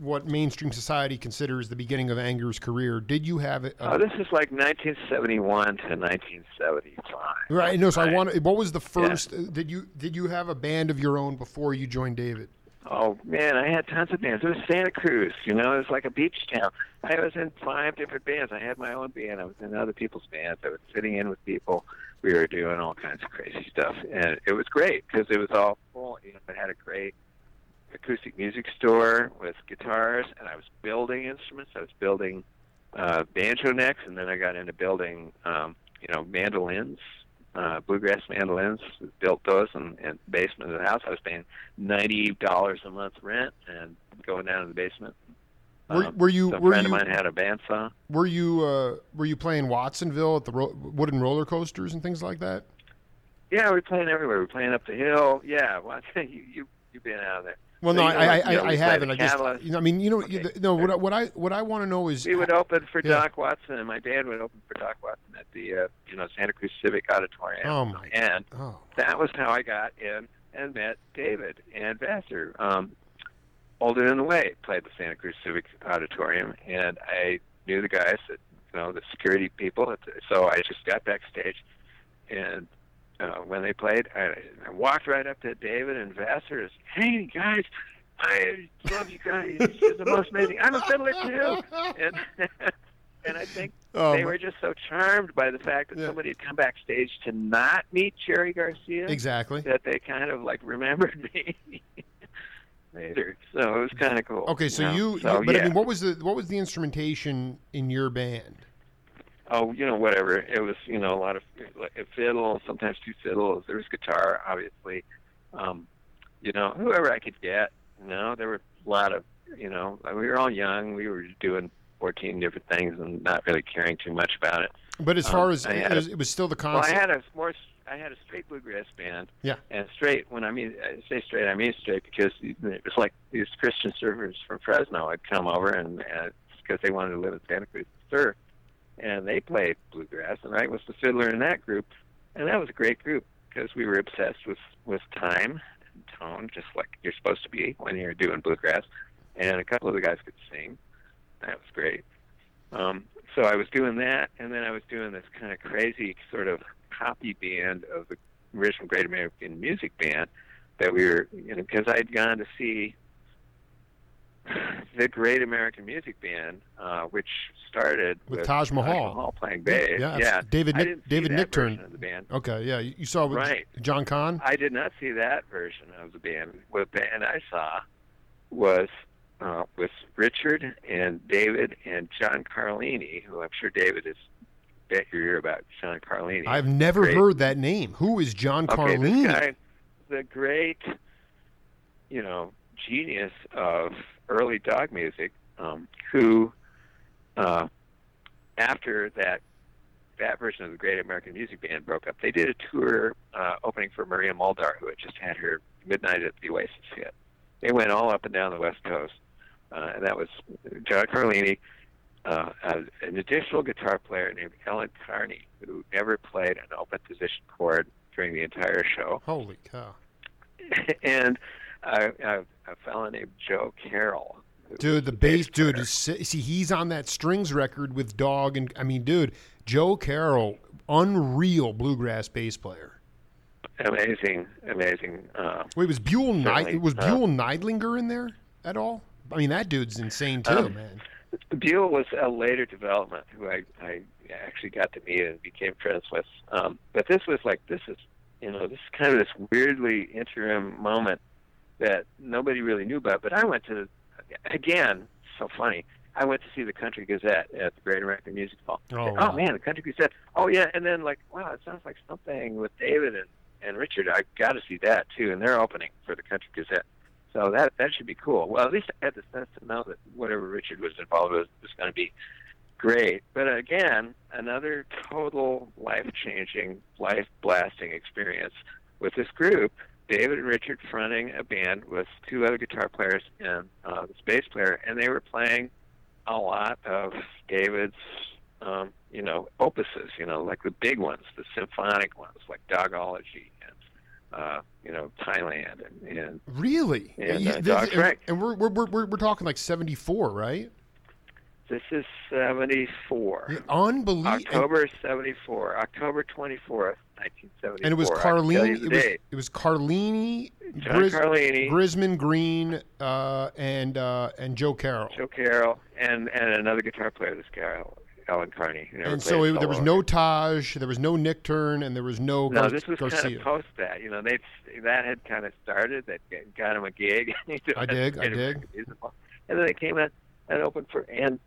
what mainstream society considers the beginning of Anger's career. Did you have it? Uh, Oh, this is like 1971 to 1975. right. No. So I want. What was the first? uh, Did you did you have a band of your own before you joined David? Oh man, I had tons of bands. It was Santa Cruz, you know, it was like a beach town. I was in five different bands. I had my own band. I was in other people's bands. I was sitting in with people. We were doing all kinds of crazy stuff, and it was great because it was all full. You know, it had a great acoustic music store with guitars, and I was building instruments. I was building uh, banjo necks, and then I got into building, um, you know, mandolins, uh, bluegrass mandolins. Built those in, in the basement of the house. I was paying ninety dollars a month rent and going down to the basement. Were, Um, were you some were friend you of mine had a bandsaw. were you uh, were you playing Watsonville at the ro- wooden roller coasters and things like that? Yeah, we were playing everywhere. We were playing up the hill. Yeah, well, you you you've been out of there. Well, So, no, I, I, I, I haven't. I just, Catalyst. you know, I mean, you know, Okay, you- no. What, I- what I what I want to know is We would open for Yeah. Doc Watson, and my dad would open for Doc Watson at the uh, you know Santa Cruz Civic Auditorium. Oh my. and Oh, that was how I got in and met David and Vassar. Um, Old and in the Way played the Santa Cruz Civic Auditorium, and I knew the guys that you know the security people. The, so I just got backstage, and uh, when they played, I, I walked right up to David and Vassar. and said, Hey guys, I love you guys. You're the most amazing. I'm a fiddler too, and and I think Oh, they were just so charmed by the fact that Yeah. somebody had come backstage to not meet Jerry Garcia exactly. that they kind of like remembered me later. So it was kind of cool. Okay, so know? you, so, you but yeah. I mean, what was the what was the instrumentation in your band? Oh, you know, whatever. It was, you know, a lot of like, a fiddle, sometimes two fiddles. There was guitar, obviously. Um, you know, whoever I could get. You know, there were a lot of, you know, we were all young. We were doing 14 different things and not really caring too much about it. But as Um, far as I it had a- was, it was still the Well, I had a more, I had a straight bluegrass band. Yeah. And straight, when I mean I say straight, I mean straight because it was like these Christian surfers from Fresno had come over and because they wanted to live in Santa Cruz to surf, and they played bluegrass, and I was the fiddler in that group, and that was a great group because we were obsessed with with time and tone, just like you're supposed to be when you're doing bluegrass, and a couple of the guys could sing. That was great. Um, so I was doing that, and then I was doing this kind of crazy sort of copy band of the original Great American Music Band, that we were, you know, because I'd gone to see the Great American Music Band, uh, which started with, Taj Mahal. Mahal playing bass. Yeah, yeah. David Nick, David Nichtern. of the band. Okay, yeah, you saw with Right. John Kahn. I did not see that version of the band. What band I saw was uh, with Richard and David and John Carlini, who I'm sure David is bet your ear about John Carlini. I've never Great. heard that name. Who is John Carlini? guy, the great, you know, genius of early Dawg music, um, who, uh, after that that version of the Great American Music Band broke up, they did a tour uh, opening for Maria Muldaur, who had just had her Midnight at the Oasis hit. They went all up and down the West Coast, uh, and that was John Carlini, uh, an additional guitar player named Ellen Carney, who never played an open position chord during the entire show, Holy cow! and uh, a, a fellow named Joe Carroll. Dude, the bass dude is see he's on that strings record with Dawg and I mean, dude, Joe Carroll, unreal bluegrass bass player. amazing, amazing. Uh, Wait, was Buell Certainly, was uh, Buell Neidlinger in there at all? I mean, that dude's insane too, Um, man. Buell was a later development who I, I actually got to meet and became friends with. Um, but this was like this is you know this is kind of this weirdly interim moment that nobody really knew about. But I went to again so funny. I went to see the Country Gazette at the Great American Music Hall. Oh, oh wow. man, the Country Gazette. Oh yeah, and then like wow, it sounds like something with David and and Richard. I got to see that too, and they're opening for the Country Gazette. So that that should be cool. Well, at least I had the sense to know that whatever Richard was involved with was going to be great. But again, another total life changing, life blasting experience with this group. David and Richard fronting a band with two other guitar players and uh, this bass player, and they were playing a lot of David's, um, you know, opuses. You know, like the big ones, the symphonic ones, like Dawgology and uh, you know Thailand and, and Really? and, uh, this- and, and we're, we're, we're, we're, talking like 74, right? this is seventy four. Unbelievable. October 74, October 24th, 1974. And it was Carlini. It was, it was Carlini, Gris- Carlini, Grisman Greene, uh, and uh, and Joe Carroll. Joe Carroll, and, and another guitar player, this guy, Ellen Carney. And so it, there was no Taj, there was no Nichtern, and there was no, No, Gar- this was Garcia. kind of post that. You know, they that had kind of started. That got him a gig. I dig, I dig. And then they came in and opened for and.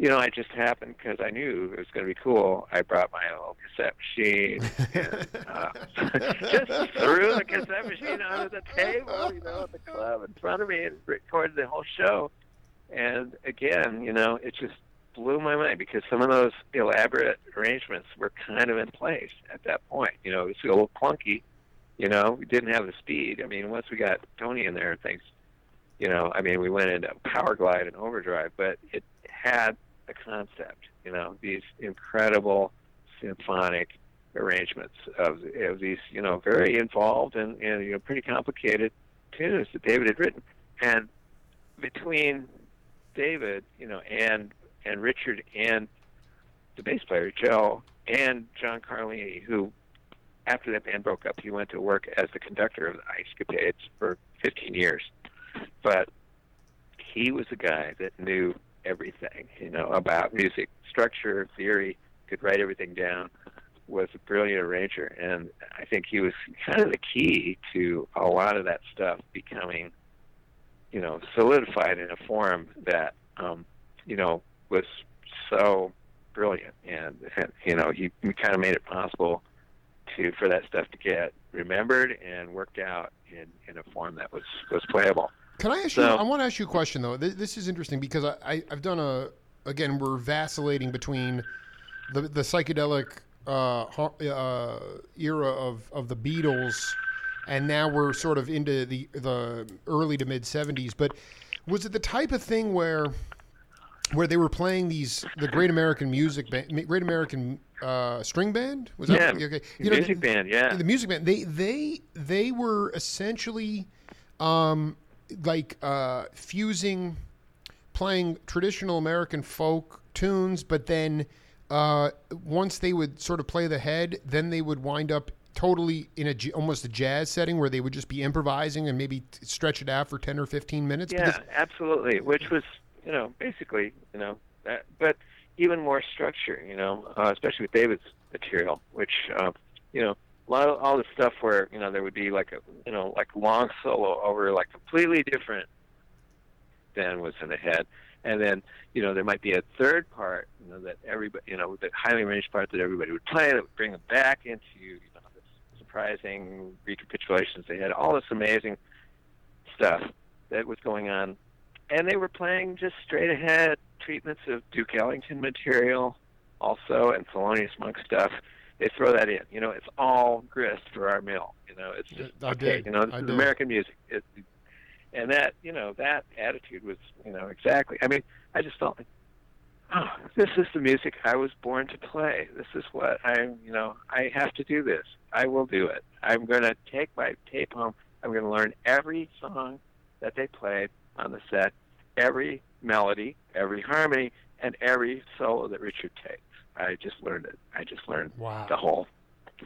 You know, I just happened because I knew it was going to be cool. I brought my old cassette machine, and, uh, just threw the cassette machine onto the table, you know, at the club in front of me and recorded the whole show. And again, you know, it just blew my mind because some of those elaborate arrangements were kind of in place at that point. You know, it was a little clunky. You know, we didn't have the speed. I mean, once we got Tony in there, and things, you know, I mean, we went into power glide and overdrive, but it had a concept. You know, these incredible symphonic arrangements of, of these, you know, very involved and, and you know pretty complicated tunes that David had written, and between David, you know, and and Richard and the bass player Joe and John Carlini, who after that band broke up, he went to work as the conductor of the Ice Capades for 15 years, but he was a guy that knew everything, you know, about music. Structure, theory, could write everything down, was a brilliant arranger, and I think he was kind of the key to a lot of that stuff becoming, you know, solidified in a form that, um, you know, was so brilliant, and, and you know, he, he kind of made it possible to for that stuff to get remembered and worked out in, in a form that was was playable. Can I ask you? I want to ask you a question though. This, this is interesting because I, I I've done a again we're vacillating between the the psychedelic uh, uh, era of of the Beatles, and now we're sort of into the the early to mid '70s. But was it the type of thing where where they were playing these the Great American Music Band, Great American uh, String Band? Was Yeah, that okay? You know, music band, yeah. the music band they they they were essentially um like uh fusing playing traditional american folk tunes but then uh once they would sort of play the head then they would wind up totally in a almost a jazz setting where they would just be improvising and maybe stretch it out for 10 or 15 minutes? Yeah, Because- absolutely. Which was, you know, basically, you know, that, but even more structure, you know, uh, especially with David's material, which, uh, you know, lot of all the stuff where you know there would be like a you know like long solo over like completely different than was in the head, and then you know there might be a third part, you know, that everybody, you know, the highly arranged part that everybody would play that would bring them back into you know this surprising recapitulations. They had all this amazing stuff that was going on, and they were playing just straight ahead treatments of Duke Ellington material, also, and Thelonious Monk stuff. They throw that in. You know, it's all grist for our mill. You know, it's just I okay. did. You know, this is. American music. It, and that, you know, that attitude was, you know, exactly. I mean, I just felt like, oh, this is the music I was born to play. This is what I'm, you know, I have to do this. I will do it. I'm going to take my tape home. I'm going to learn every song that they played on the set, every melody, every harmony, and every solo that Richard takes. I just learned it. I just learned wow. the whole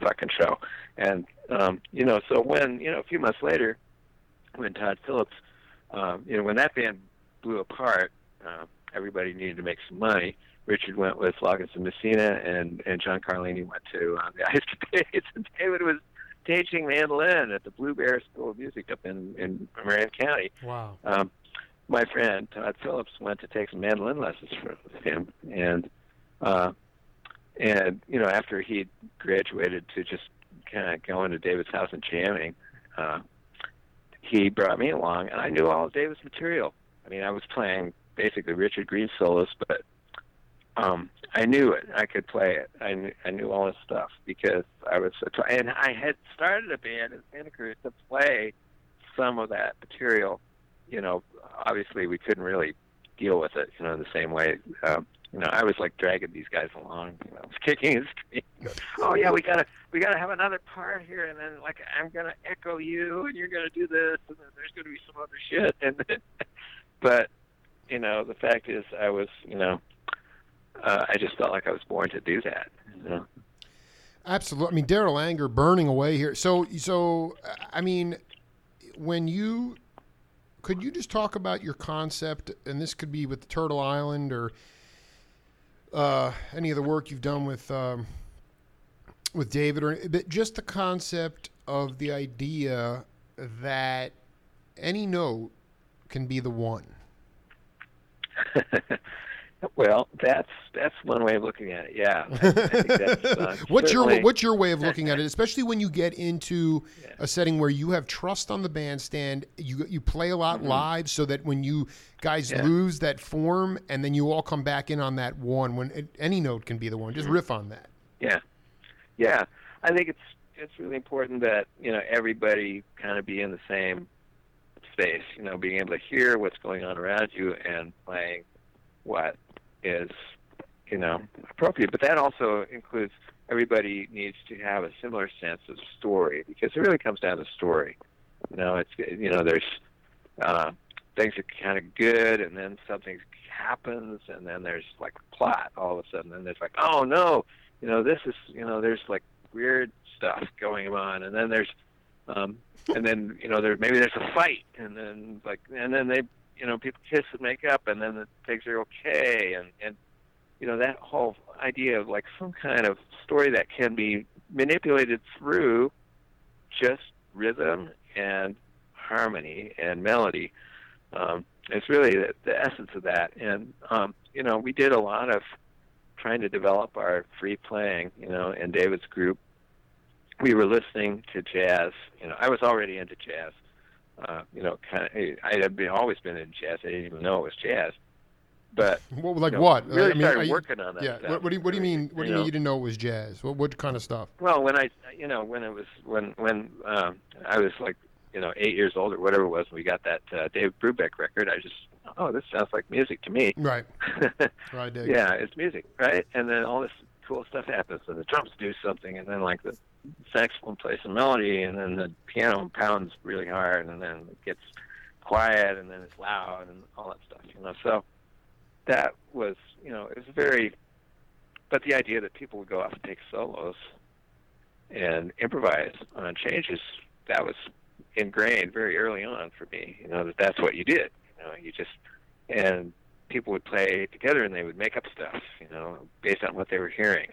fucking show. And um, you know, so when you know a few months later, when Todd Phillips, um, you know, when that band blew apart, uh, everybody needed to make some money. Richard went with Loggins and Messina, and and John Carlini went to uh, the Ice Capades, and David was teaching mandolin at the Blue Bear School of Music up in in Marin County. Wow. Um, my friend Todd Phillips went to take some mandolin lessons from him, and uh, and you know after he graduated to just kind of go into David's house and jamming, uh, he brought me along, and I knew all of David's material. I mean, I was playing basically Richard Greene solos, but um, I knew it. I could play it. I knew, I knew all his stuff because I was so try- and I had started a band in Santa Cruz to play some of that material. You know, obviously we couldn't really deal with it, you know, in the same way. Um, you know, I was like dragging these guys along, you know, kicking and screaming. Oh yeah, we gotta we gotta have another part here, and then like I'm gonna echo you, and you're gonna do this, and then there's gonna be some other shit. And then, but you know, the fact is, I was, you know, uh, I just felt like I was born to do that. You know? Absolutely. I mean, Darol Anger burning away here. So, so I mean, when you could you just talk about your concept, and this could be with Turtle Island or uh, any of the work you've done with um, with David, or but just the concept of the idea that any note can be the one. well, that's that's one way of looking at it. Yeah, I, I uh, what's your what's your way of looking at it, especially when you get into Yeah. a setting where you have trust on the bandstand, you you play a lot Mhm. live, so that when you guys Yeah. lose that form, and then you all come back in on that one, when it, any note can be the one, just Mhm. riff on that. Yeah, yeah. I think it's it's really important that you know everybody kind of be in the same space. You know, being able to hear what's going on around you and playing what is you know appropriate. But that also includes everybody needs to have a similar sense of story because it really comes down to story. You know, it's you know there's uh, things are kind of good, and then something happens, and then there's like plot all of a sudden, and it's like, oh no, you know, this is, you know, there's like weird stuff going on, and then there's, um, and then you know, there maybe there's a fight, and then like, and then they, you know, people kiss and make up, and then the pigs are okay, and and you know that whole idea of like some kind of story that can be manipulated through just rhythm and harmony and melody. Um, it's really the, the essence of that, and um, you know, we did a lot of trying to develop our free playing, you know, in David's group. We were listening to jazz. You know, I was already into jazz. Uh, you know, kind of, I had been always been in jazz. I didn't even know it was jazz. But What, like you know, what? Really I mean, started you- working on that. yeah. stuff. What, what do you What do you mean? What do you know? mean you didn't know it was jazz? What What kind of stuff? Well, when I, you know, when it was when when um, I was like, you know, eight years old or whatever it was, and we got that uh, Dave Brubeck record. I just, oh, this sounds like music to me. Right. Right. Dig. yeah, it's music, right? And then all this cool stuff happens, and the drums do something, and then like the saxophone plays some melody, and then the piano pounds really hard, and then it gets quiet, and then it's loud, and all that stuff, you know. So that was, you know, it was very. But the idea that people would go off and take solos, and improvise on changes. That was ingrained very early on for me. You know that that's what you did. You know, you just and people would play together and they would make up stuff. You know, based on what they were hearing,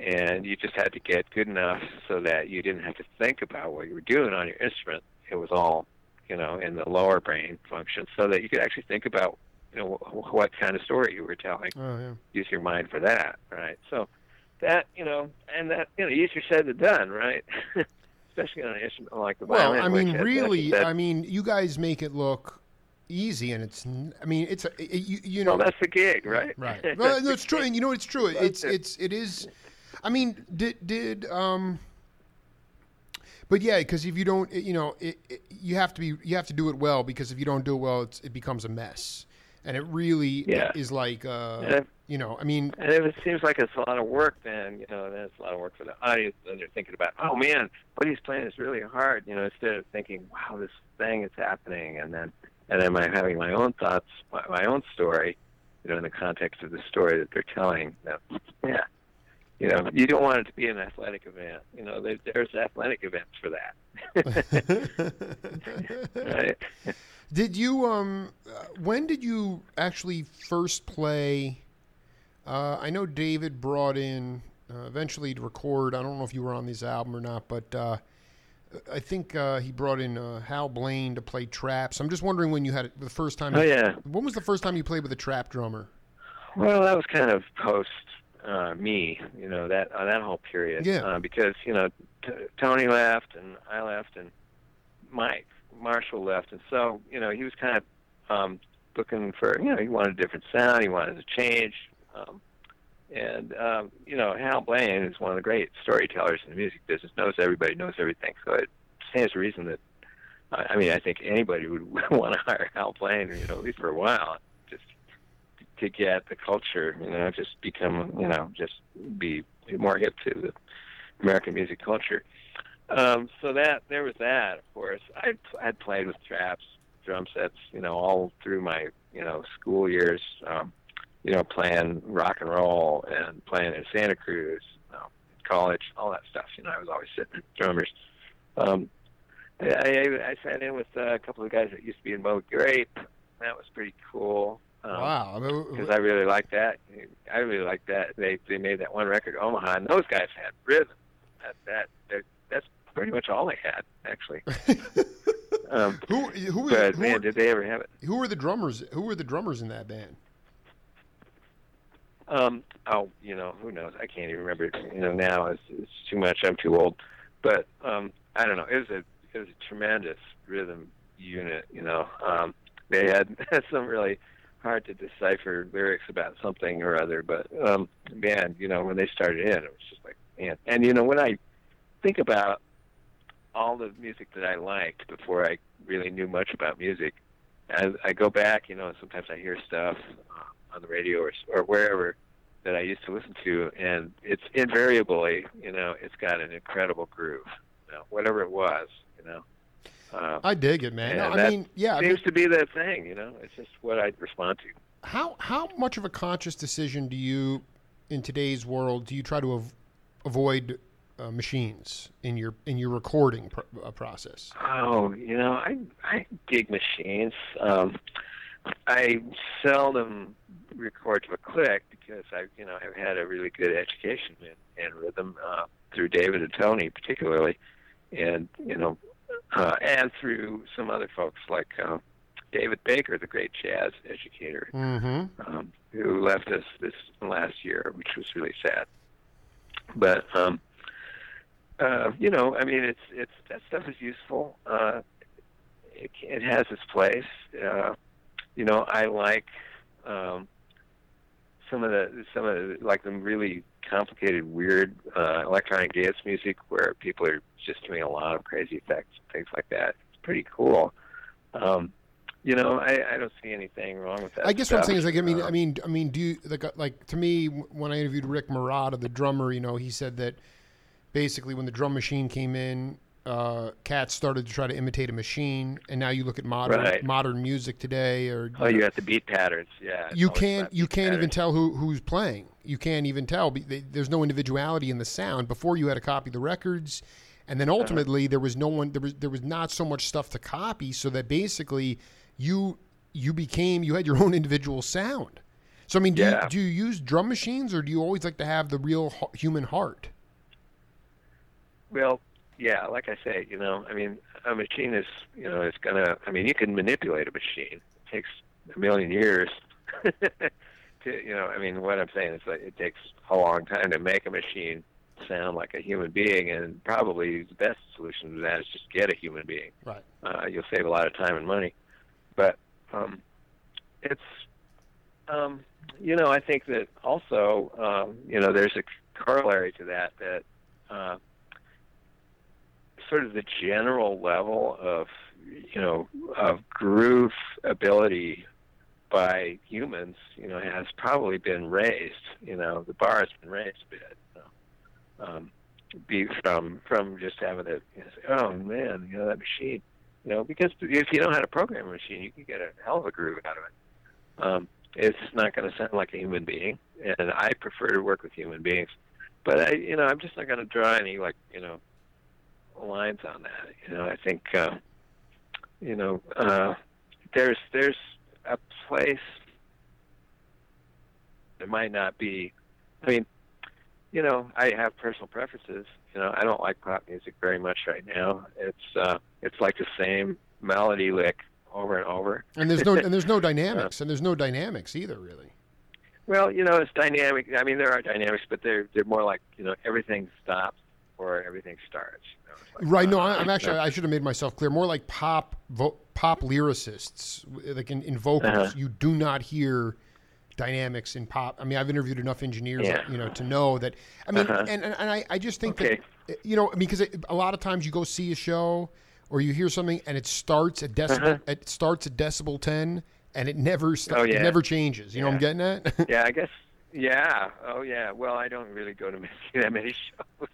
and you just had to get good enough so that you didn't have to think about what you were doing on your instrument. It was all you know in the lower brain function, so that you could actually think about you know what kind of story you were telling. Oh yeah. Use your mind for that, right? So that you know, and that you know, easier said than done, right? Especially on an instrument like the Well, violin. I which mean, really, I mean, you guys make it look easy, and it's. i mean, it's a it, you, you know. well, that's the gig, right? Right. Well, no, it's true, and you know it's true. It's it's it is. I mean, did did um. But yeah, because if you don't, you know, it, it, you have to be you have to do it well because if you don't do it well, it's, it becomes a mess, and it really Yeah. is like uh, if, you know, I mean, and if it seems like it's a lot of work, then you know, then it's a lot of work for the audience. Then they're thinking about, oh man, what he's playing is really hard. You know, instead of thinking, wow, this thing is happening, and then and then I'm having my own thoughts, my, my own story, you know, in the context of the story that they're telling. That, yeah, you know, you don't want it to be an athletic event. You know, there, there's athletic events for that, right? Did you um uh, when did you actually first play uh, I know David brought in uh, eventually to record. I don't know if you were on this album or not, but uh, I think uh, he brought in uh, Hal Blaine to play traps. I'm just wondering when you had it the first time. Oh yeah. When was the first time you played with a trap drummer? Well, that was kind of post uh, me, you know, that uh, that whole period. Yeah. Uh, because you know, t- Tony left and I left and Mike Marshall left, and so you know he was kind of um, looking for, you know, he wanted a different sound, he wanted to change. Um, and um, you know, Hal Blaine is one of the great storytellers in the music business. Knows everybody, knows everything. So it stands to reason that I mean, I think anybody would want to hire Hal Blaine, you know, at least for a while, to get the culture, you know, just become, you know, just be more hip to the American music culture. Um, so that there was that, of course. I I'd played with traps, drum sets, you know, all through my you know school years. Um, you know, playing rock and roll and playing in Santa Cruz, you know, college, all that stuff. You know, I was always sitting with drummers. Um, I, I, I sat in with a couple of guys that used to be in Moby Grape. That was pretty cool. Um, wow. I mean, because I really like that. I really like that. They they made that one record, Omaha, and those guys had rhythm. That that that's pretty much all they had, actually. Um, who who was but who, man, were, did they ever have it? who were the drummers? Who were the drummers in that band? Um, oh, you know, who knows? I can't even remember. You know, now it's, it's too much. I'm too old. But um, I don't know. It was a it was a tremendous rhythm unit. You know, um, they had some really hard to decipher lyrics about something or other. But um, man, you know, when they started in, it was just like man. And you know, when I think about all the music that I liked before I really knew much about music, I, I go back. You know, and sometimes I hear stuff uh, on the radio or, or wherever that I used to listen to, and it's invariably, you know, it's got an incredible groove. You know, whatever it was, you know. Uh, I dig it, man. No, I mean, yeah. I mean, seems to be the thing, you know. It's just what I'd respond to. how how much of a conscious decision do you, in today's world, do you try to av- avoid uh, machines in your in your recording pr- uh, process? Oh, you know, I I dig machines. Um, I seldom record to a click because I, you know, have had a really good education in, in rhythm uh, through David and Tony, particularly, and you know, uh, and through some other folks like uh, David Baker, the great jazz educator, Mm-hmm. um, who left us this last year, which was really sad. But um, uh, you know, I mean, it's it's that stuff is useful. Uh, it, it has its place. Uh, you know, I like um, some of the some of the, like the really complicated, weird uh, electronic dance music where people are just doing a lot of crazy effects and things like that. It's pretty cool. Um, you know, I, I don't see anything wrong with that. I guess what I'm saying is like I mean Uh, I mean I mean do you like uh, like to me when I interviewed Rick Marotta, the drummer, you know, he said that basically when the drum machine came in, uh, cats started to try to imitate a machine, and now you look at modern Right. modern music today, or Oh, you have the beat patterns. Yeah. you can't you can't even tell who who's playing. You can't even tell. There's no individuality in the sound. Before you had to copy the records, and then Uh-huh. ultimately there was no one. There was there was not so much stuff to copy, so that basically you you became you had your own individual sound. So I mean, do Yeah. you, do you use drum machines, or do you always like to have the real human heart? Well, yeah, like I say, you know, I mean, a machine is, you know, it's gonna. I mean, you can manipulate a machine. It takes a million years to, you know. I mean, what I'm saying is like it takes a long time to make a machine sound like a human being, and probably the best solution to that is just get a human being. Right. Uh, you'll save a lot of time and money, but um, it's, um, you know, I think that also, um, you know, there's a corollary to that that. Uh, sort of the general level of you know of groove ability by humans you know has probably been raised you know the bar has been raised a bit you um, be from from just having it you know, say, oh man you know that machine you know because if you know how to program a machine you can get a hell of a groove out of it. Um, it's not going to sound like a human being and I prefer to work with human beings but I you know I'm just not going to draw any like you know lines on that. You know, I think uh, you know uh, there's there's a place. There might not be. I mean, you know, I have personal preferences. You know, I don't like pop music very much right now. It's uh, it's like the same melody lick over and over. And there's no and there's no dynamics, and there's no dynamics either, really. Well, you know, it's dynamic. I mean, there are dynamics, but they're they're more like you know everything stops or everything starts. You know, it's like, Right. No, uh, I, I'm actually. know, I should have made myself clear. More like pop, vo- pop lyricists, like in, in vocals. Uh-huh. You do not hear dynamics in pop. I mean, I've interviewed enough engineers, Yeah. you know, to know that. I mean, Uh-huh. and, and and I, I just think Okay. that, you know, because a lot of times you go see a show or you hear something and it starts at decibel, Uh-huh. it starts at decibel ten, and it never, st- Oh, yeah. it never changes. You know what I'm getting at? yeah, I guess. Yeah. Oh, yeah. Well, I don't really go to that many shows,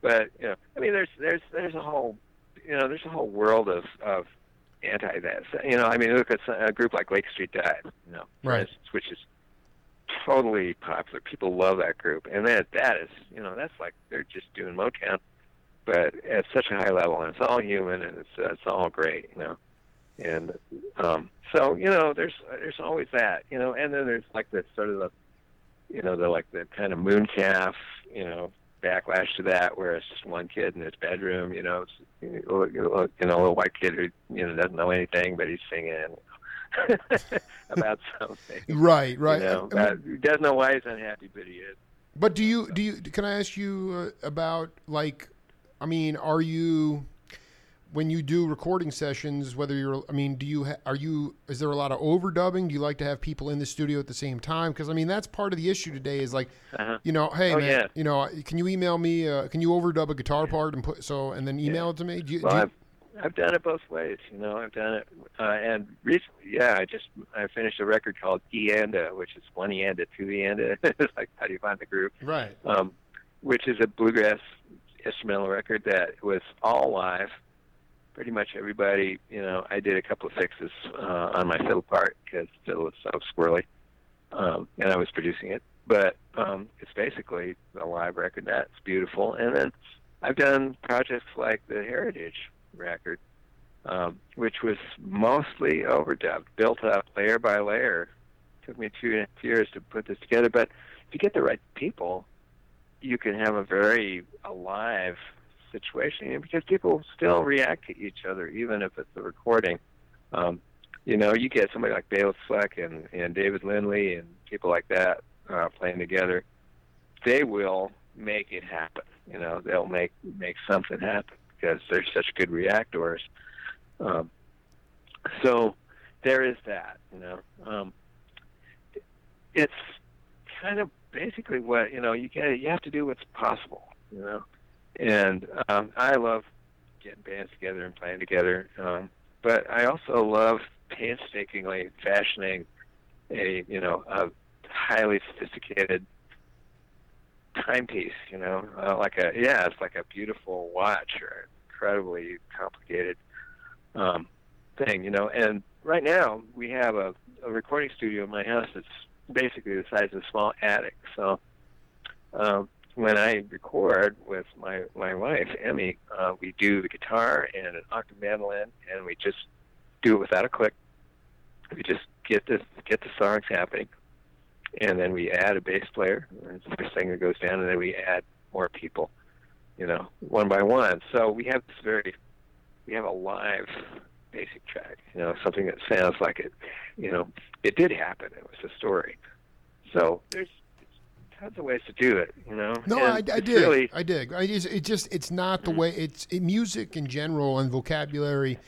but you know, I mean, there's there's there's a whole, you know, there's a whole world of of anti that. So, You know, I mean, look at a group like Lake Street Dive, you know, Right. instance, which is totally popular. People love that group, and that that is, you know, that's like they're just doing Motown, but at such a high level, and it's all human, and it's it's all great, you know, and um, so you know, there's there's always that, you know, and then there's like the sort of the you know, the like the kind of mooncalf, you know, backlash to that, where it's just one kid in his bedroom, you know, it's, you know, a little white kid who you know doesn't know anything, but he's singing about something. right. Right. You know, I mean, uh, he doesn't know why he's unhappy, but he is. But do you do you can I ask you uh, about like I mean are you when you do recording sessions whether you're I mean do you ha- are you is there a lot of overdubbing do you like to have people in the studio at the same time because I mean that's part of the issue today is like Uh-huh. you know hey Oh, man yeah. you know can you email me uh, can you overdub a guitar part and put so and then email it to me do you, Well, do you I've I've done it both ways. You know, I've done it, uh, and recently, yeah, I just I finished a record called Eanda, which is one Eanda, two Eanda. it's like how do you find the group? right um, which is a bluegrass instrumental record that was all live. Pretty much everybody, you know, I did a couple of fixes uh, on my fiddle part because fiddle was so squirrely, um, and I was producing it. But um, it's basically a live record that's beautiful. And then I've done projects like the Heritage record, um, which was mostly overdubbed, built up layer by layer. took me two and a half years to put this together, but if you get the right people, you can have a very alive situation because people still react to each other, even if it's a recording. Um, you know, you get somebody like Béla Fleck and, and David Lindley and people like that uh, playing together. They will make it happen. You know, they'll make make something happen because they're such good reactors. Um, so there is that. You know, um, it's kind of basically what you know you get you have to do what's possible you know and um i love getting bands together and playing together um but i also love painstakingly fashioning a you know a highly sophisticated timepiece you know uh, like a yeah it's like a beautiful watch or incredibly complicated um, thing, you know. And right now we have a, a recording studio in my house that's basically the size of a small attic. So um, when I record with my my wife Emmy, uh, we do the guitar and an octave mandolin, and we just do it without a click. We just get this get the songs happening, and then we add a bass player, and the singer goes down, and then we add more people, you know, one by one. So we have this very, we have a live basic track, you know, something that sounds like it, you know, it did happen. It was a story. So there's tons of ways to do it, you know. No, I, I dig. Really, I dig. I just, it just it's not the way it's it, music in general and vocabulary.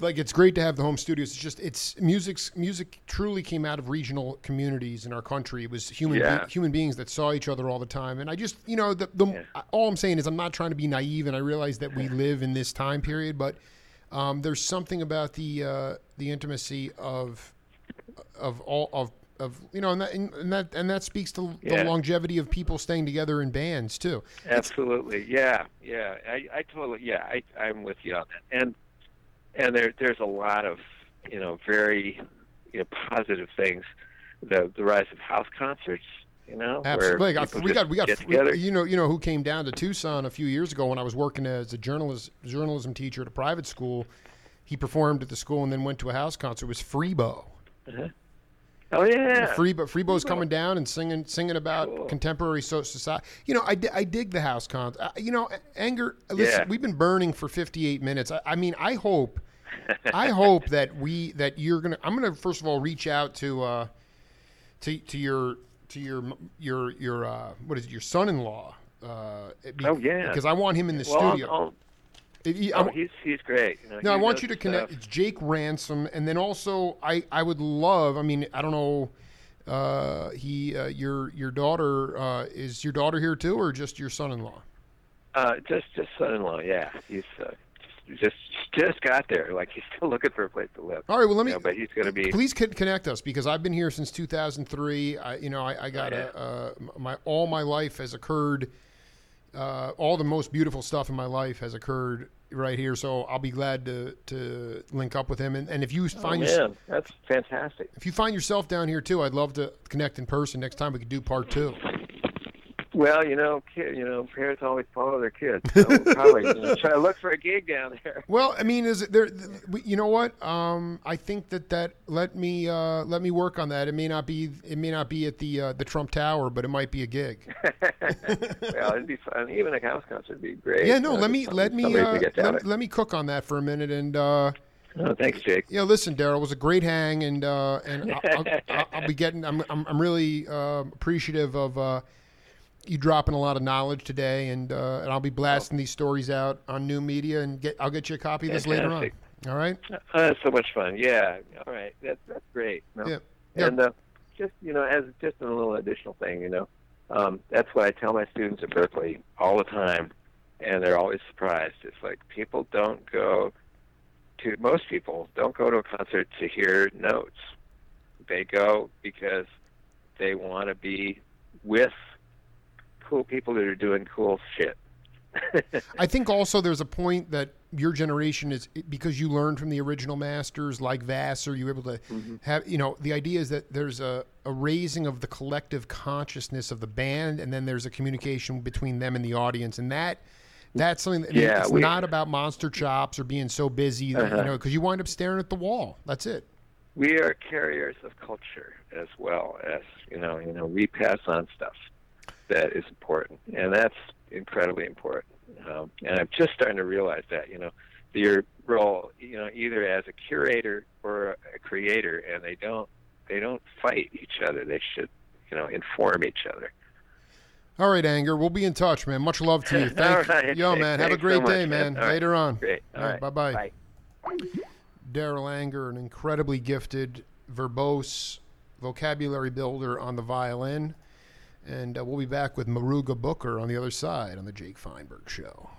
Like it's great to have the home studios. It's just it's music's music truly came out of regional communities in our country. It was human be- human beings that saw each other all the time. And I just you know the, the Yeah. all I'm saying is I'm not trying to be naive, and I realize that we live in this time period, but um, there's something about the uh, the intimacy of of all of of you know and that and, that and that speaks to Yeah. the longevity of people staying together in bands too. Absolutely, yeah, yeah. I, I totally, yeah, I, I'm with you on that. And and there, there's a lot of, you know, very, you know, positive things. The the rise of house concerts, you know, Absolutely, we got we got we you know you know who came down to Tucson a few years ago when I was working as a journalist journalism teacher at a private school. He performed at the school and then went to a house concert. It was Freebo. Uh-huh. Oh yeah, Freebo Freebo's Freebo. coming down and singing singing about Cool. contemporary society. You know, I, I dig the house concert. Uh, you know, anger. Listen, Yeah. we've been burning for 58 minutes. I, I mean, I hope I hope that we that you're gonna. I'm gonna first of all reach out to uh, to to your to your your your uh, what is it? Your son-in-law. Uh, be- Oh, yeah. Because I want him in the well, I'll- studio. I'll- If I oh, he's he's great. You know, no, I want you to connect. stuff. It's Jake Ransom, and then also I I would love. I mean, I don't know. Uh, he uh, your your daughter uh, is your daughter here too, or just your son-in-law? Uh, just just son-in-law. Yeah, he's uh, just just got there. Like he's still looking for a place to live. All right. Well, let me. you know, but he's going to be. Please con- connect us because I've been here since 2003. I, you know, I, I got yeah. a, uh, my all my life has occurred. Uh, all the most beautiful stuff in my life has occurred right here. So I'll be glad to to link up with him. And, and if you Oh, find man, yourself, that's fantastic. if you find yourself down here too, I'd love to connect in person. Next time we could do part two. Well, you know, kid, you know, parents always follow their kids. So we'll probably you know, try to look for a gig down there. Well, I mean, is it there? You know what? Um, I think that that let me uh, let me work on that. It may not be it may not be at the uh, the Trump Tower, but it might be a gig. well, it'd be fun. Even a house concert would be great. Yeah, no. Let me let me uh, let, let me cook on that for a minute. And uh. Oh, thanks, Jake. yeah, listen, Darol, it was a great hang, and uh, and I'll, I'll, I'll, I'll be getting. I'm I'm, I'm really uh, appreciative of uh, you dropping a lot of knowledge today, and uh, and I'll be blasting these stories out on new media, and get I'll get you a copy of this later on. All right. Uh, that's so much fun. Yeah. All right. That's that's great. No. Yeah. Yeah. And uh, just you know, as just a little additional thing, you know, um, that's what I tell my students at Berkeley all the time, and they're always surprised. It's like people don't go to most people don't go to a concert to hear notes. They go because they want to be with cool people that are doing cool shit. I think also there's a point that your generation is because you learned from the original masters like Vassar, you were able to Mm-hmm. have you know the idea is that there's a, a raising of the collective consciousness of the band, and then there's a communication between them and the audience, and that that's something. That, Yeah, it's we- not about monster chops or being so busy, that, Uh-huh. you know, because you wind up staring at the wall. That's it. we are carriers of culture as well as you know you know we pass on stuff that is important and that's incredibly important um, and i'm just starting to realize that you know your role you know either as a curator or a creator and they don't they don't fight each other they should you know inform each other All right, Anger, we'll be in touch, man. Much love to you. Thank All right. Yo, man. Have a Thanks so great much, day, man. man. All right. Later on. great All right, bye-bye. bye Darol Anger, an incredibly gifted, verbose vocabulary builder on the violin. And uh, we'll be back with Muruga Booker on the other side on the Jake Feinberg Show.